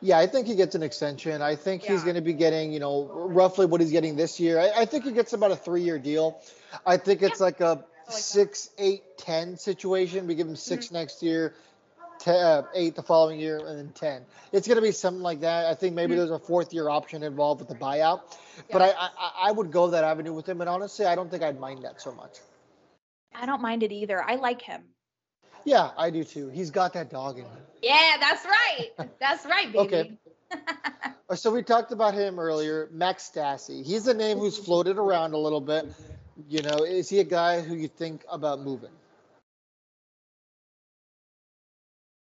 Yeah, I think he gets an extension. I think he's going to be getting, you know, roughly what he's getting this year. I, I think he gets about a three-year deal. I think it's like a six, eight, ten situation. We give him 6 Mm-hmm. next year, te- uh, eight the following year, and then ten. It's going to be something like that. I think maybe Mhm. there's a fourth-year option involved with the buyout. But I, I, I would go that avenue with him. And honestly, I don't think I'd mind that so much. I don't mind it either I like him Yeah, I do too. He's got that dog in him. yeah that's right that's right baby Okay. <laughs> Uh, So we talked about him earlier, Max Stassi. He's a name who's floated around a little bit. You know, is he a guy who you think about moving?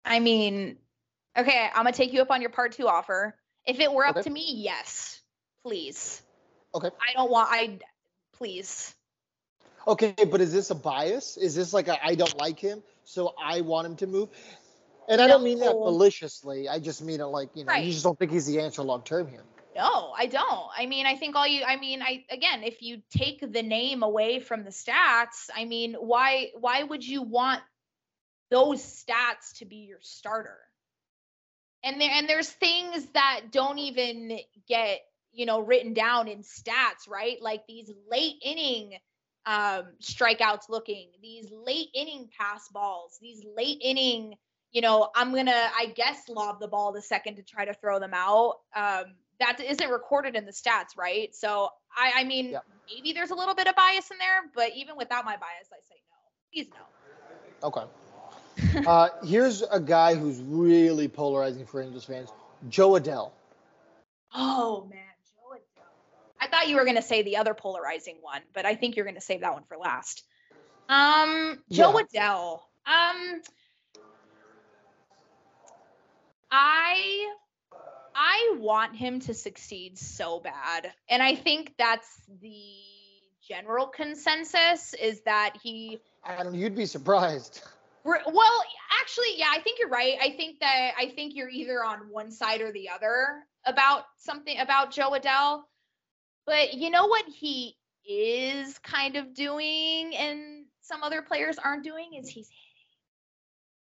I mean, okay, I'm gonna take you up on your part two offer. If it were up Okay. to me, yes, please. Okay. I don't want. I please. Okay, but is this a bias? Is this like I don't like him, so I want him to move? And I don't mean that maliciously. I just mean it like you know, Right. you just don't think he's the answer long term here. No, I don't. I mean, I think all you. I mean, I again, if you take the name away from the stats, I mean, why why would you want those stats to be your starter? And there and there's things that don't even get you know written down in stats, right? Like these late inning um strikeouts looking, these late inning pass balls, these late inning, you know, I'm gonna I guess lob the ball the second to try to throw them out. Um that isn't recorded in the stats, right? So I I mean maybe there's a little bit of bias in there, but even without my bias, I say no. Please no. Okay. <laughs> uh, here's a guy who's really polarizing for Angels fans, Jo Adell. Oh man, Jo Adell. I thought you were gonna say the other polarizing one, but I think you're gonna save that one for last. Um, Jo Yeah. Adell. Um, I I want him to succeed so bad, and I think that's the general consensus is that he I don't. You'd be surprised. Well, actually, yeah, I think you're right. I think that I think you're either on one side or the other about something about Jo Adell. But you know what he is kind of doing and some other players aren't doing is he's hitting.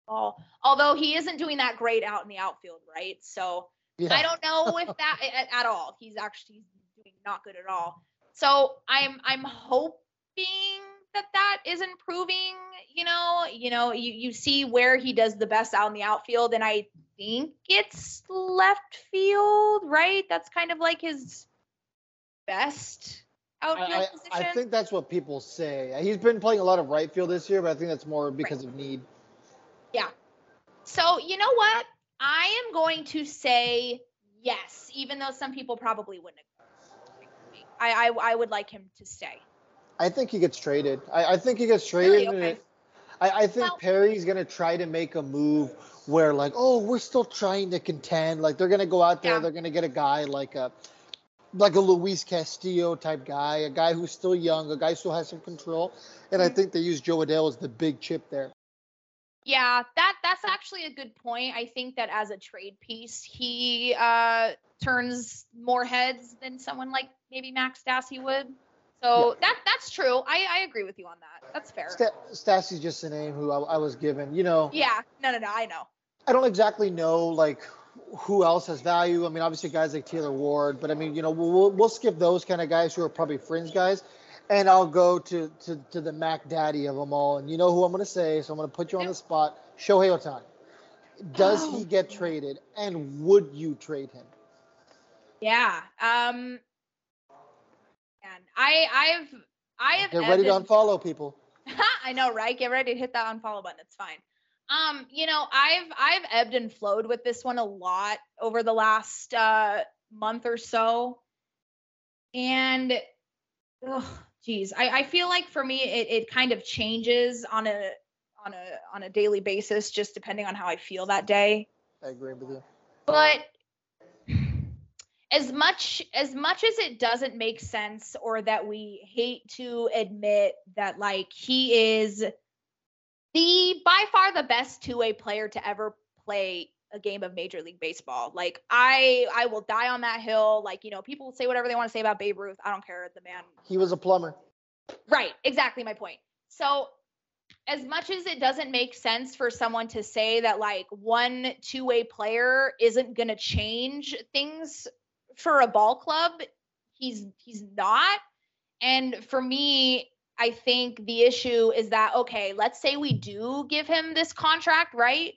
Oh, although he isn't doing that great out in the outfield, right? So Yeah. I don't know if that at, at all. He's actually doing not good at all. So I'm I'm hoping that that is improving. You know, you know, you you see where he does the best out in the outfield, and I think it's left field, right? That's kind of like his best outfield I, I, position. I think that's what people say. He's been playing a lot of right field this year, but I think that's more because of need. Yeah. So you know what? I am going to say yes, even though some people probably wouldn't. agree. I, I I would like him to stay. I think he gets traded. I, I think he gets traded. Really? Okay. I, I think Well- Perry's gonna try to make a move where like, oh, we're still trying to contend. Like they're gonna go out there, Yeah. they're gonna get a guy like a like a Luis Castillo type guy, a guy who's still young, a guy who still has some control. And I Mhm. think they use Jo Adell as the big chip there. Yeah, that that's actually a good point. I think that as a trade piece, he uh turns more heads than someone like maybe Max Stassi would. So that that's true. I I agree with you on that. That's fair. Sta- Stassi's just a name who I, I was given. You know, Yeah. No, no, no. I know. I don't exactly know like who else has value. I mean, obviously guys like Taylor Ward, but I mean, you know, we'll we'll, we'll skip those kind of guys who are probably fringe guys, and I'll go to to to the Mac Daddy of them all. And you know who I'm going to say, so I'm going to put you on the spot. Shohei Ohtani. Does Oh. he get traded, and would you trade him? Yeah. Um. And I I've I have Get ready to ebbed and- unfollow people. <laughs> I know, right? Get ready to hit that unfollow button. It's fine. Um, you know, I've I've ebbed and flowed with this one a lot over the last uh month or so. And oh geez, I, I feel like for me it, it kind of changes on a on a on a daily basis, just depending on how I feel that day I agree with you. but as much as much as it doesn't make sense or that we hate to admit that like he is the by far the best two-way player to ever play a game of major league baseball like i i will die on that hill like you know people say whatever they want to say about babe ruth i don't care the man He was a plumber. Right, exactly my point. So, as much as it doesn't make sense for someone to say that like one two-way player isn't going to change things for a ball club, he's he's not. And for me, I think the issue is that okay, let's say we do give him this contract, right?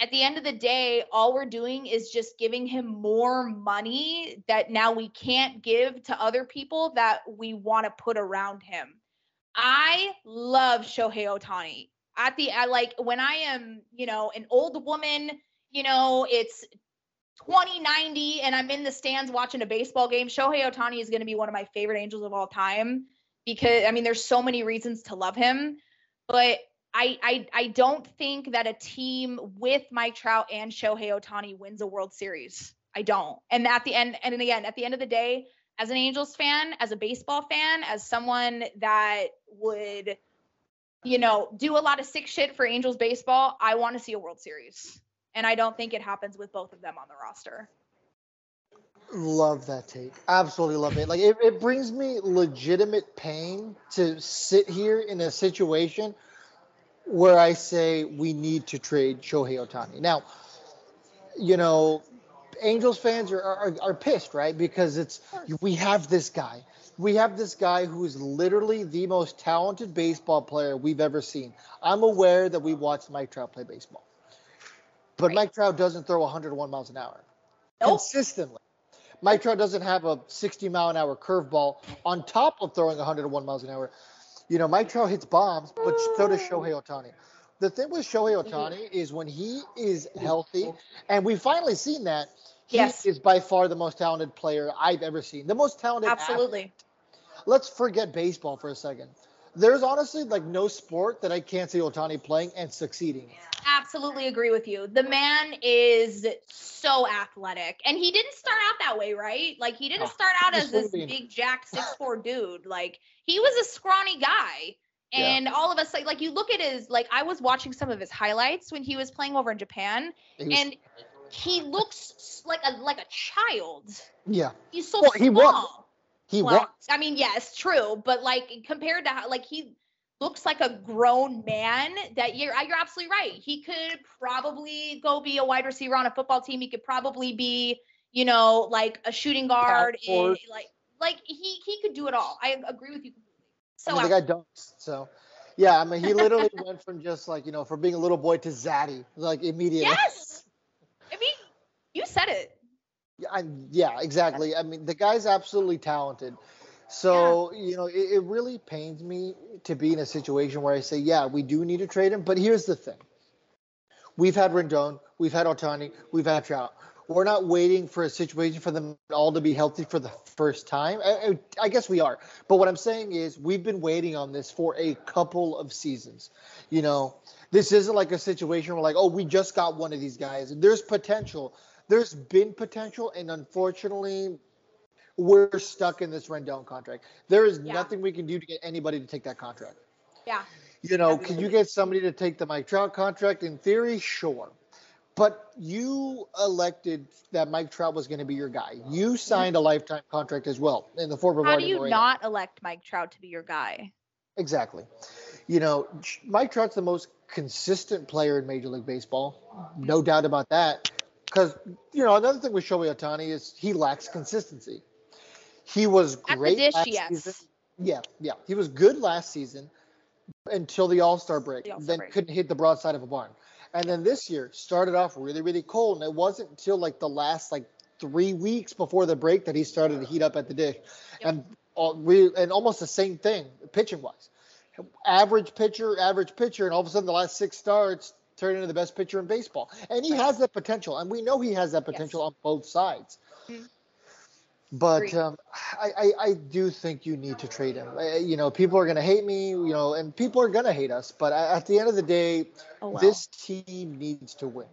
At the end of the day, all we're doing is just giving him more money that now we can't give to other people that we want to put around him. I love Shohei Ohtani. At the I like when I am, you know, an old woman, you know, it's 2090 and I'm in the stands watching a baseball game. Shohei Ohtani is going to be one of my favorite angels of all time because I mean there's so many reasons to love him, but I I I don't think that a team with Mike Trout and Shohei Ohtani wins a World Series. I don't. And at the end and again, at the end of the day, as an Angels fan, as a baseball fan, as someone that would, you know, do a lot of sick shit for Angels baseball, I want to see a World Series. And I don't think it happens with both of them on the roster. Love that take. Absolutely love it. Like it, it brings me legitimate pain to sit here in a situation where I say we need to trade Shohei Ohtani. Now, you know, Angels fans are, are, are pissed, right? Because it's we have this guy. We have this guy who's literally the most talented baseball player we've ever seen. I'm aware that we watched Mike Trout play baseball. But Right. Mike Trout doesn't throw 101 miles an hour Nope. consistently. Mike Trout doesn't have a 60 mile an hour curveball on top of throwing 101 miles an hour. You know, Mike Trout hits bombs, but so does Shohei Ohtani. The thing with Shohei mm-hmm. Ohtani is when he is healthy, mm-hmm. and we've finally seen that, he Yes. is by far the most talented player I've ever seen. The most talented. athlete. Absolutely. Let's forget baseball for a second. There's honestly like no sport that I can't see Ohtani playing and succeeding. in. Absolutely agree with you. The man is so athletic. And he didn't start out that way, right? Like he didn't ah, start out as this big jack six four dude. Like he was a scrawny guy. Yeah. And all of us like like you look at his like I was watching some of his highlights when he was playing over in Japan He was- and he looks like a like a child. yeah, He's so Well, he was. He was. I mean, yes, true, but like compared to how, like he looks like a grown man. That you're you're absolutely right. He could probably go be a wide receiver on a football team. He could probably be, you know, like a shooting guard. In, like like he he could do it all. I agree with you completely. So I mean, the guy dunks. So, yeah, I mean, he literally <laughs> went from just like you know, from being a little boy to Zaddy, like immediately. yes, I mean, you said it. Yeah, I, yeah, exactly. I mean, the guy's absolutely talented. So, you know, it, it really pains me to be in a situation where I say, yeah, we do need to trade him. But here's the thing We've had Rendon, we've had Ohtani, we've had Trout. We're not waiting for a situation for them all to be healthy for the first time. I, I, I guess we are, but what I'm saying is we've been waiting on this for a couple of seasons. You know, this isn't like a situation where like, oh, we just got one of these guys. There's potential. There's been potential, and unfortunately, we're stuck in this Rendon contract. There is Yeah. nothing we can do to get anybody to take that contract. Yeah. You know, can you get somebody to take the Mike Trout contract? In theory, sure. But you elected that Mike Trout was going to be your guy. You mm-hmm. signed a lifetime contract as well in the form of How do you Moreno. not elect Mike Trout to be your guy? Exactly. You know, Mike Trout's the most consistent player in Major League Baseball. No doubt about that. Because, you know, another thing with Shohei Ohtani is he lacks consistency. He was great dish, last yes. season. Yeah, yeah. He was good last season until the All Star break. The then break. couldn't hit the broadside of a barn. And then this year started off really, really cold. And it wasn't until like the last like three weeks before the break that he started to heat up at the dish. And all, we, and almost the same thing pitching wise. Average pitcher, average pitcher, and all of a sudden the last six starts turned into the best pitcher in baseball. And he has that potential, and we know he has that potential on both sides. Mhm. But um, I, I, I do think you need to trade him. I- You know, people are going to hate me, you know, and people are going to hate us. But at the end of the day, Oh well. this team needs to win.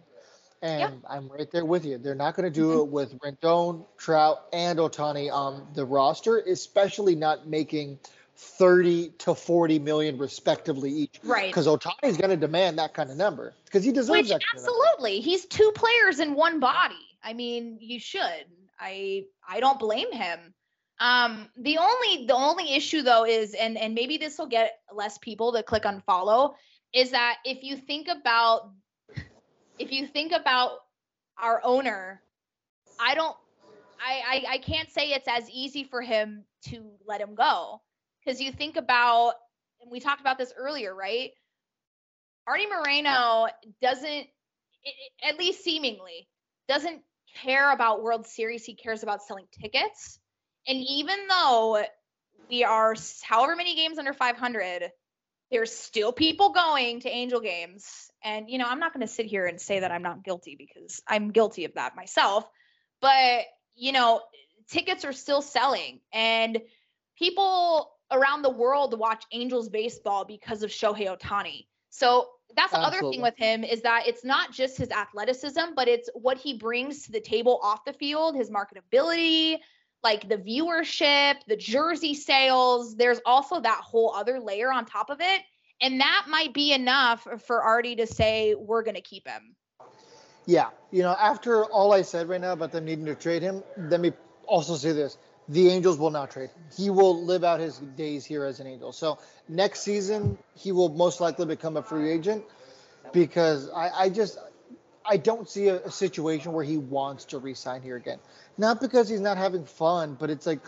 And I'm right there with you. They're not going to do it with Rendon, Trout, and Ohtani on the roster, especially not making 30 to 40 million respectively each. Right. Because Ohtani's going to demand that kind of number because he deserves Which that. Kind of number. absolutely, he's two players in one body. I mean, you should. I I don't blame him. Um, the only the only issue though is, and and maybe this will get less people to click on follow, is that if you think about if you think about our owner, I don't I I, I can't say it's as easy for him to let him go. Because you think about, and we talked about this earlier, right? Artie Moreno doesn't, at least seemingly, doesn't care about World Series. He cares about selling tickets. And even though we are however many games under 500, there's still people going to Angel games. And, you know, I'm not going to sit here and say that I'm not guilty because I'm guilty of that myself. But, you know, tickets are still selling. And people around the world to watch Angels baseball because of Shohei Ohtani. So that's the other thing with him is that it's not just his athleticism, but it's what he brings to the table off the field, his marketability, like the viewership, the jersey sales. There's also that whole other layer on top of it. And that might be enough for Artie to say, we're going to keep him. Yeah, you know, after all I said right now about them needing to trade him, let me also say this: the Angels will not trade. him. He will live out his days here as an Angel. So next season, he will most likely become a free agent because I, I just I don't see a, a situation where he wants to re-sign here again. Not because he's not having fun, but it's like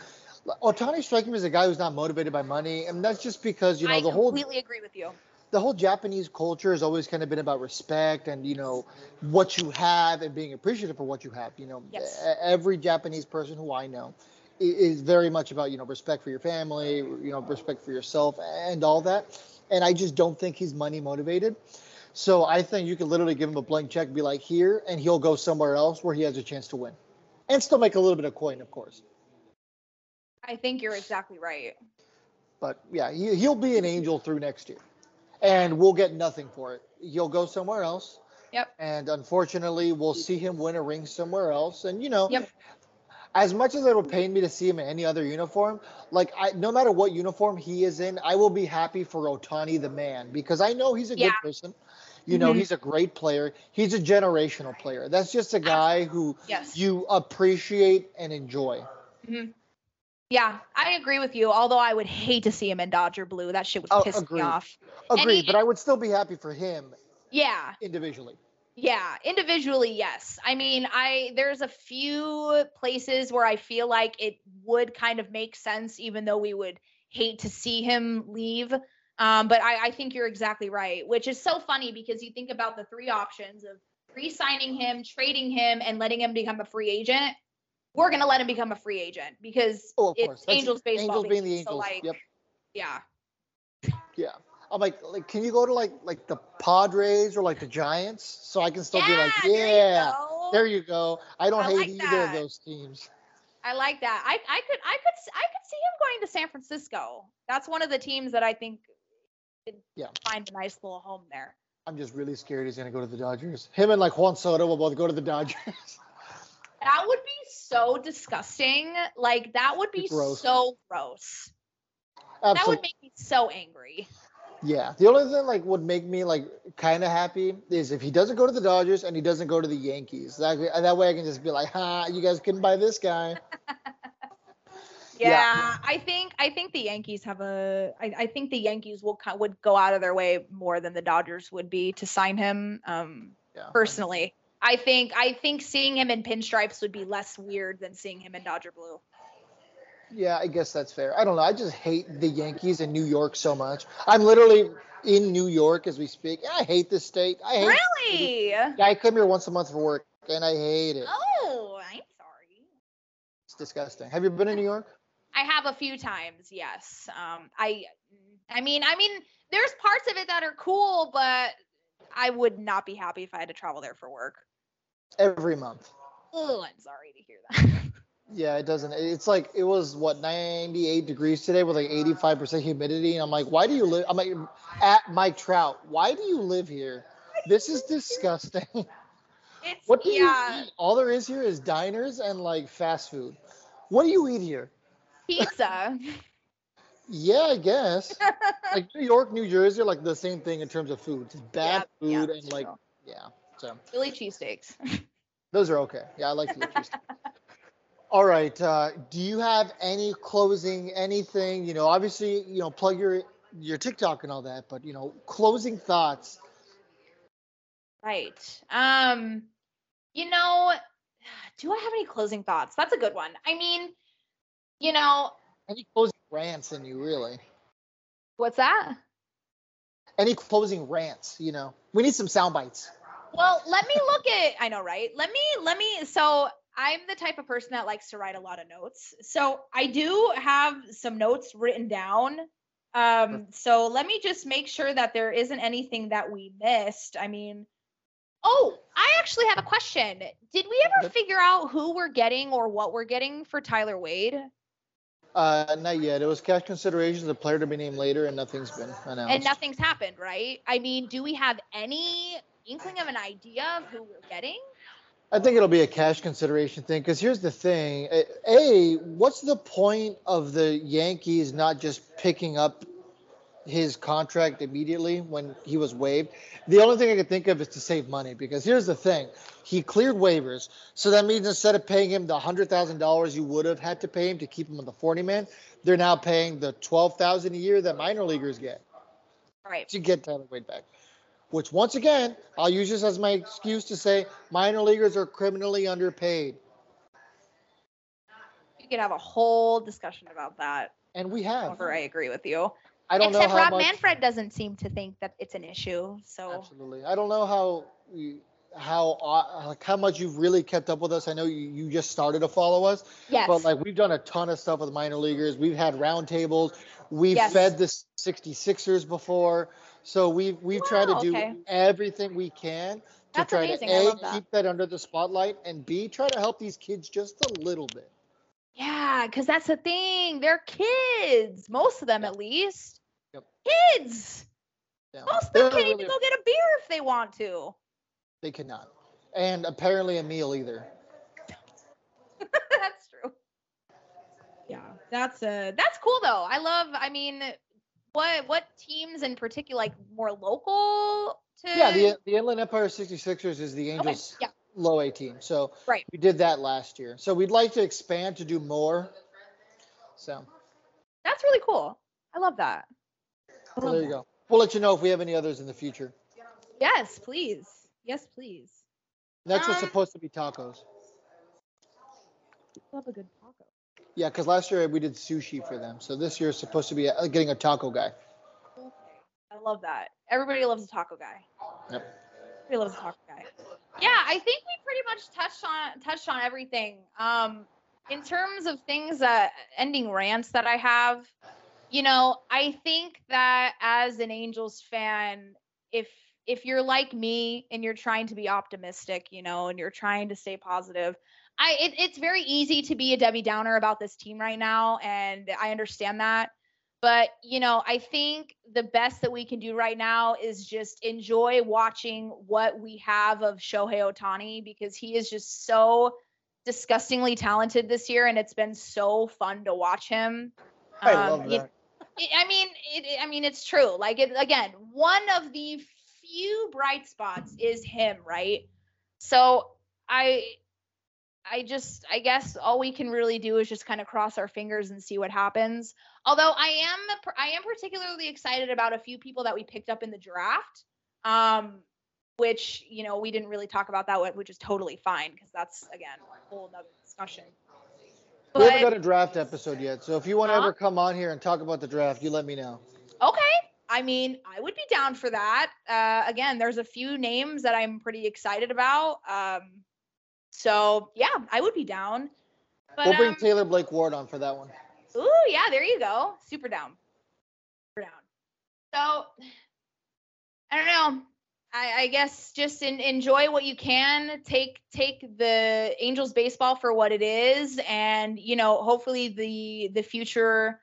Ohtani striking me as a guy who's not motivated by money, and that's just because you know I the whole completely agree with you. the whole Japanese culture has always kind of been about respect and you know what you have and being appreciative for what you have. You know, Yes. every Japanese person who I know i- is very much about you know respect for your family, you know respect for yourself and all that. And I just don't think he's money motivated. So I think you could literally give him a blank check, be like here, and he'll go somewhere else where he has a chance to win, and still make a little bit of coin, of course. I think you're exactly right. But yeah, he, he'll be an angel through next year, and we'll get nothing for it. He'll go somewhere else. Yep. And unfortunately, we'll see him win a ring somewhere else. And you know, Yep. As much as it would pain me to see him in any other uniform, like I, no matter what uniform he is in, I will be happy for Ohtani the man because I know he's a Yeah. good person. You know, Mhm. he's a great player. He's a generational player. That's just a guy who Yes. you appreciate and enjoy. Yeah, I agree with you. Although I would hate to see him in Dodger blue. That shit would Oh, piss agreed. me off. Agreed, he- but I would still be happy for him Yeah, individually. Yeah. Individually, yes. I mean, I there's a few places where I feel like it would kind of make sense, even though we would hate to see him leave. Um, but I, I think you're exactly right, which is so funny because you think about the three options of re-signing him, trading him, and letting him become a free agent. We're gonna let him become a free agent because Oh, it's Angels baseball. Angels being the baby. So like, yep. yeah. Yeah. I'm like, like, can you go to like like the Padres or like the Giants so I can still be like, there you yeah, go. there you go. I don't I hate like either of those teams. I like that. I, I could I could I could see him going to San Francisco. That's one of the teams that I think could Yeah. find a nice little home there. I'm just really scared he's gonna go to the Dodgers. Him and like Juan Soto will both go to the Dodgers. <laughs> That would be so disgusting. Like that would be Gross. so gross. Absolutely. That would make me so angry. Yeah. The only thing like would make me like kind of happy is if he doesn't go to the Dodgers and he doesn't go to the Yankees. That that way I can just be like, ha, you guys couldn't buy this guy. <laughs> Yeah, Yeah. I think I think the Yankees have a. I, I think the Yankees will would go out of their way more than the Dodgers would be to sign him. Um, Yeah. personally, I think I think seeing him in pinstripes would be less weird than seeing him in Dodger blue. Yeah, I guess that's fair. I don't know. I just hate the Yankees in New York so much. I'm literally in New York as we speak. I hate this state. I hate. Really? Yeah, I come here once a month for work, and I hate it. Oh, I'm sorry. It's disgusting. Have you been in New York? I have a few times, yes. Um, I, I mean, I mean, there's parts of it that are cool, but I would not be happy if I had to travel there for work. Every month. Oh, I'm sorry to hear that. <laughs> Yeah, it doesn't. It's like it was what 98 degrees today with like 85% humidity, and I'm like, why do you live? I'm like, at Mike Trout, why do you live here? This is disgusting. <laughs> It's What do yeah, you eat? All there is here is diners and like fast food. What do you eat here? pizza. <laughs> Yeah, I guess. <laughs> like New York, New Jersey are like the same thing in terms of food. It's bad Yeah, yeah, food that's and like true. yeah. So Philly cheesesteaks. those are okay. Yeah, I like the cheese. All right. Uh, do you have any closing anything? You know, obviously, you know, plug your your TikTok and all that, but you know, closing thoughts. Right. Um, you know, do I have any closing thoughts? That's a good one. I mean, you know, Any closing rants in you, really? what's that? Any closing rants? You know, we need some sound bites. Well, let me look at I know, right? Let me let me so I'm the type of person that likes to write a lot of notes. So I do have some notes written down. Um so let me just make sure that there isn't anything that we missed. I mean, oh, I actually have a question. Did we ever figure out who we're getting or what we're getting for Tyler Wade? Uh, not yet. It was cash considerations, a player to be named later, and nothing's been announced. And nothing's happened, right? I mean, do we have any inkling of an idea of who we're getting? I think it'll be a cash consideration thing because here's the thing: A- what's the point of the Yankees not just picking up his contract immediately when he was waived? The only thing I could think of is to save money because here's the thing: he cleared waivers, so that means instead of paying him the hundred thousand dollars you would have had to pay him to keep him on the forty man, they're now paying the twelve thousand a year that minor leaguers get Right. to get Tyler Wade back. Which once again, I'll use this as my excuse to say minor leaguers are criminally underpaid. You could have a whole discussion about that. And we have. However, I agree with you. I don't Except know how Rob much. Manfred doesn't seem to think that it's an issue. So Absolutely. I don't know how you- how uh, like how much you've really kept up with us. I know you, you just started to follow us, yes, but like we've done a ton of stuff with minor leaguers. We've had roundtables. We've Yes. fed the 66ers before. So we've we've tried to Wow, do okay. everything we can to That's try amazing. to a that. keep that under the spotlight and b try to help these kids just a little bit. yeah, because that's the thing. They're kids, most of them at least. Yep. Kids. Yeah. Most of them can't even go get a beer if they want to. They cannot. And apparently a meal either. <laughs> that's true. Yeah, that's uh that's cool though. I love. I mean, what what teams in particular, like more local to? Yeah, the the Inland Empire 66ers is the okay. Angels Yeah, low A team. So Right. we did that last year. So we'd like to expand to do more. So that's really cool. I love that. I well, there you that. go. We'll let you know if we have any others in the future. Yes, please. Yes, please. Next was Um, supposed to be tacos. Love a good. Yeah, because last year we did sushi for them. So this year is supposed to be uh, getting a taco guy. I love that. Everybody loves a taco guy. Yep. Everybody loves a taco guy. Yeah, I think we pretty much touched on touched on everything. Um, in terms of things that ending rants that I have, you know, I think that as an Angels fan, if if you're like me and you're trying to be optimistic, you know, and you're trying to stay positive, I it, it's very easy to be a Debbie Downer about this team right now, and I understand that. But you know, I think the best that we can do right now is just enjoy watching what we have of Shohei Ohtani because he is just so disgustingly talented this year, and it's been so fun to watch him. I Um, love that. it- I mean, it, I mean, it's true. Like it again, one of the few bright spots is him, right? So I, I just, I guess all we can really do is just kind of cross our fingers and see what happens. Although I am, I am particularly excited about a few people that we picked up in the draft. Um, which you know we didn't really talk about that, which is totally fine because that's again a whole nother discussion. We haven't But- got a draft episode yet, so if you want to ever come on here and talk about the draft, you let me know. Okay. I mean, I would be down for that. Uh, again, there's a few names that I'm pretty excited about. Um, so yeah, I would be down. But we'll bring um, Taylor Blake Ward on for that one. ooh, yeah, there you go. Super down. Super down. So I don't know. I, I guess just in, enjoy what you can. Take take the Angels baseball for what it is, and you know, hopefully the the future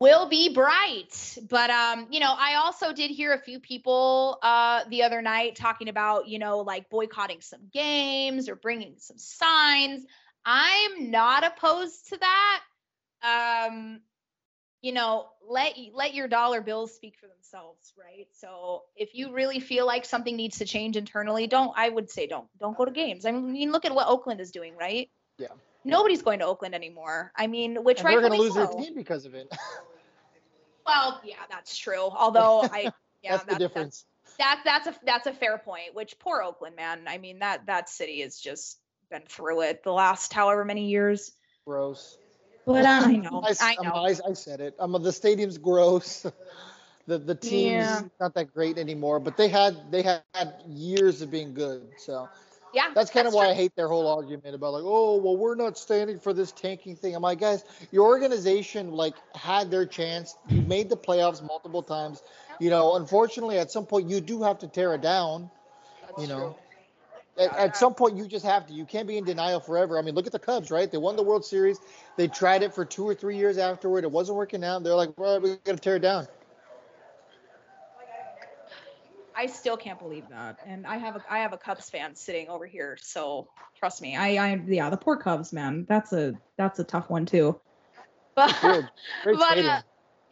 will be bright. But um, you know, I also did hear a few people uh the other night talking about you know like boycotting some games or bringing some signs. I'm not opposed to that. Um, you know, let let your dollar bills speak for themselves, right? So if you really feel like something needs to change internally, don't I would say don't don't go to games. I mean, look at what Oakland is doing, right? Yeah. Nobody's going to Oakland anymore. I mean, which And they're going to lose their team because of it. Well, yeah, that's true. Although I, <laughs> yeah, That's the difference. That, that's a that's a fair point. Which poor Oakland, man. I mean that that city has just been through it the last however many years. Gross. But I <laughs> know, I, I know. I, I said it. Um, the stadium's gross. <laughs> the the team's Yeah. not that great anymore, but they had they had years of being good. So Yeah, that's kind of why true. I hate their whole argument about like, oh, well, we're not standing for this tanking thing. I'm like, guys, your organization like had their chance. You made the playoffs multiple times. You know, unfortunately, at some point you do have to tear it down. you know, at, at some point you just have to. You can't be in denial forever. I mean, look at the Cubs, right? They won the World Series. They tried it for two or three years afterward. It wasn't working out. They're like, well, we got to tear it down. I still can't believe that. And I have a I have a Cubs fan sitting over here, so trust me. I I yeah, the poor Cubs, man. That's a that's a tough one too. <laughs> But Good. Great but uh,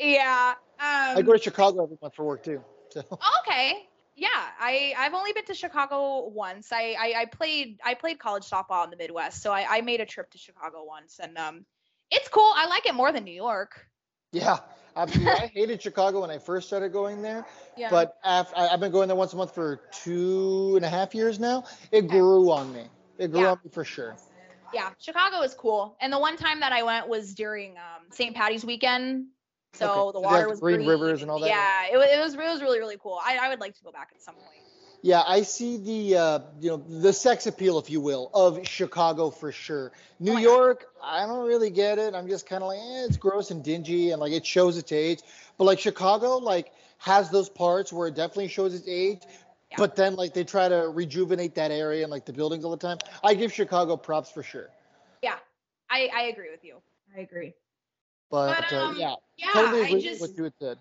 yeah. Um, I go to Chicago every month for work too. So okay. Yeah, I I've only been to Chicago once. I I, I played I played college softball in the Midwest, so I, I made a trip to Chicago once, and um, it's cool. I like it more than New York. yeah, absolutely. I hated Chicago when I first started going there, Yeah. but after, I've been going there once a month for two and a half years now. It grew on me. It grew Yeah. on me for sure. yeah, Chicago is cool. And the one time that I went was during um, St. Patty's weekend. So Okay. the water was green green. rivers and all that? Yeah, it, it was it was really really cool. I, I would like to go back at some point. Yeah, I see the uh, you know the sex appeal, if you will, of Chicago for sure. New Oh my God. York, I don't really get it. I'm just kind of like, eh, it's gross and dingy, and like it shows its age. But like Chicago, like has those parts where it definitely shows its age. Yeah. But then like they try to rejuvenate that area and like the buildings all the time. I give Chicago props for sure. Yeah, I I agree with you. I agree. But, But, uh, um, yeah, Yeah, totally I agree just with what you had said.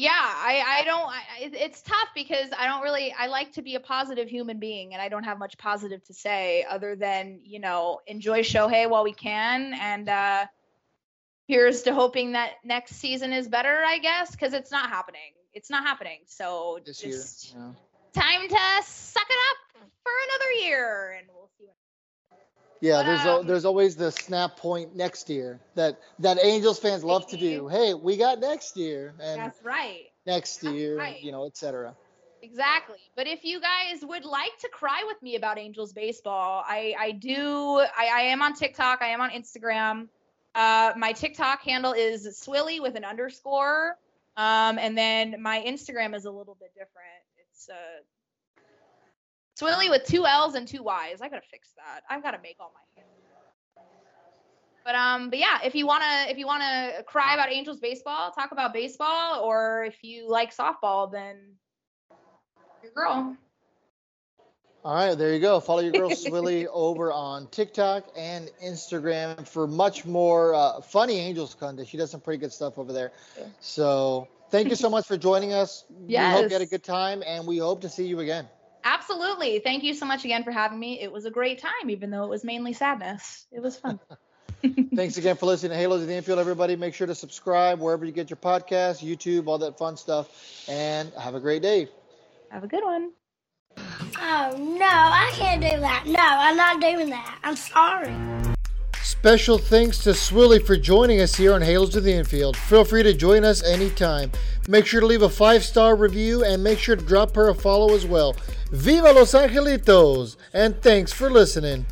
Yeah i i don't I, it's tough because i don't really i like to be a positive human being and i don't have much positive to say other than you know enjoy shohei while we can and uh here's to hoping that next season is better i guess because it's not happening it's not happening so This year, just yeah. time to suck it up for another year and we'll see what Yeah, there's al- um, there's always the snap point next year that that Angels fans love to do. Hey, we got next year and that's right next year, right. you know, etc. Exactly. But if you guys would like to cry with me about Angels baseball, I I do I, I am on TikTok, I am on Instagram. Uh my TikTok handle is swilly with an underscore. Um and then my Instagram is a little bit different. It's uh Swilly with two L's and two Y's. I gotta fix that. I've gotta make all my. But um, but yeah, if you wanna if you wanna cry about Angels baseball, talk about baseball, or if you like softball, then your girl. All right, there you go. Follow your girl <laughs> Swilly over on TikTok and Instagram for much more uh, funny Angels content. She does some pretty good stuff over there. So thank you so <laughs> much for joining us. We hope you had a good time, and we hope to see you again. Absolutely. Thank you so much again for having me. It was a great time, even though it was mainly sadness. It was fun. <laughs> <laughs> Thanks again for listening to Halos of the Infield, everybody. Make sure to subscribe wherever you get your podcasts, YouTube, all that fun stuff, and have a great day. Have a good one. Oh no, I can't do that. No, I'm not doing that. I'm sorry. Special thanks to Swilly for joining us here on Halos of the Infield. Feel free to join us anytime. Make sure to leave a five star review and make sure to drop her a follow as well. Viva Los Angelitos! And thanks for listening.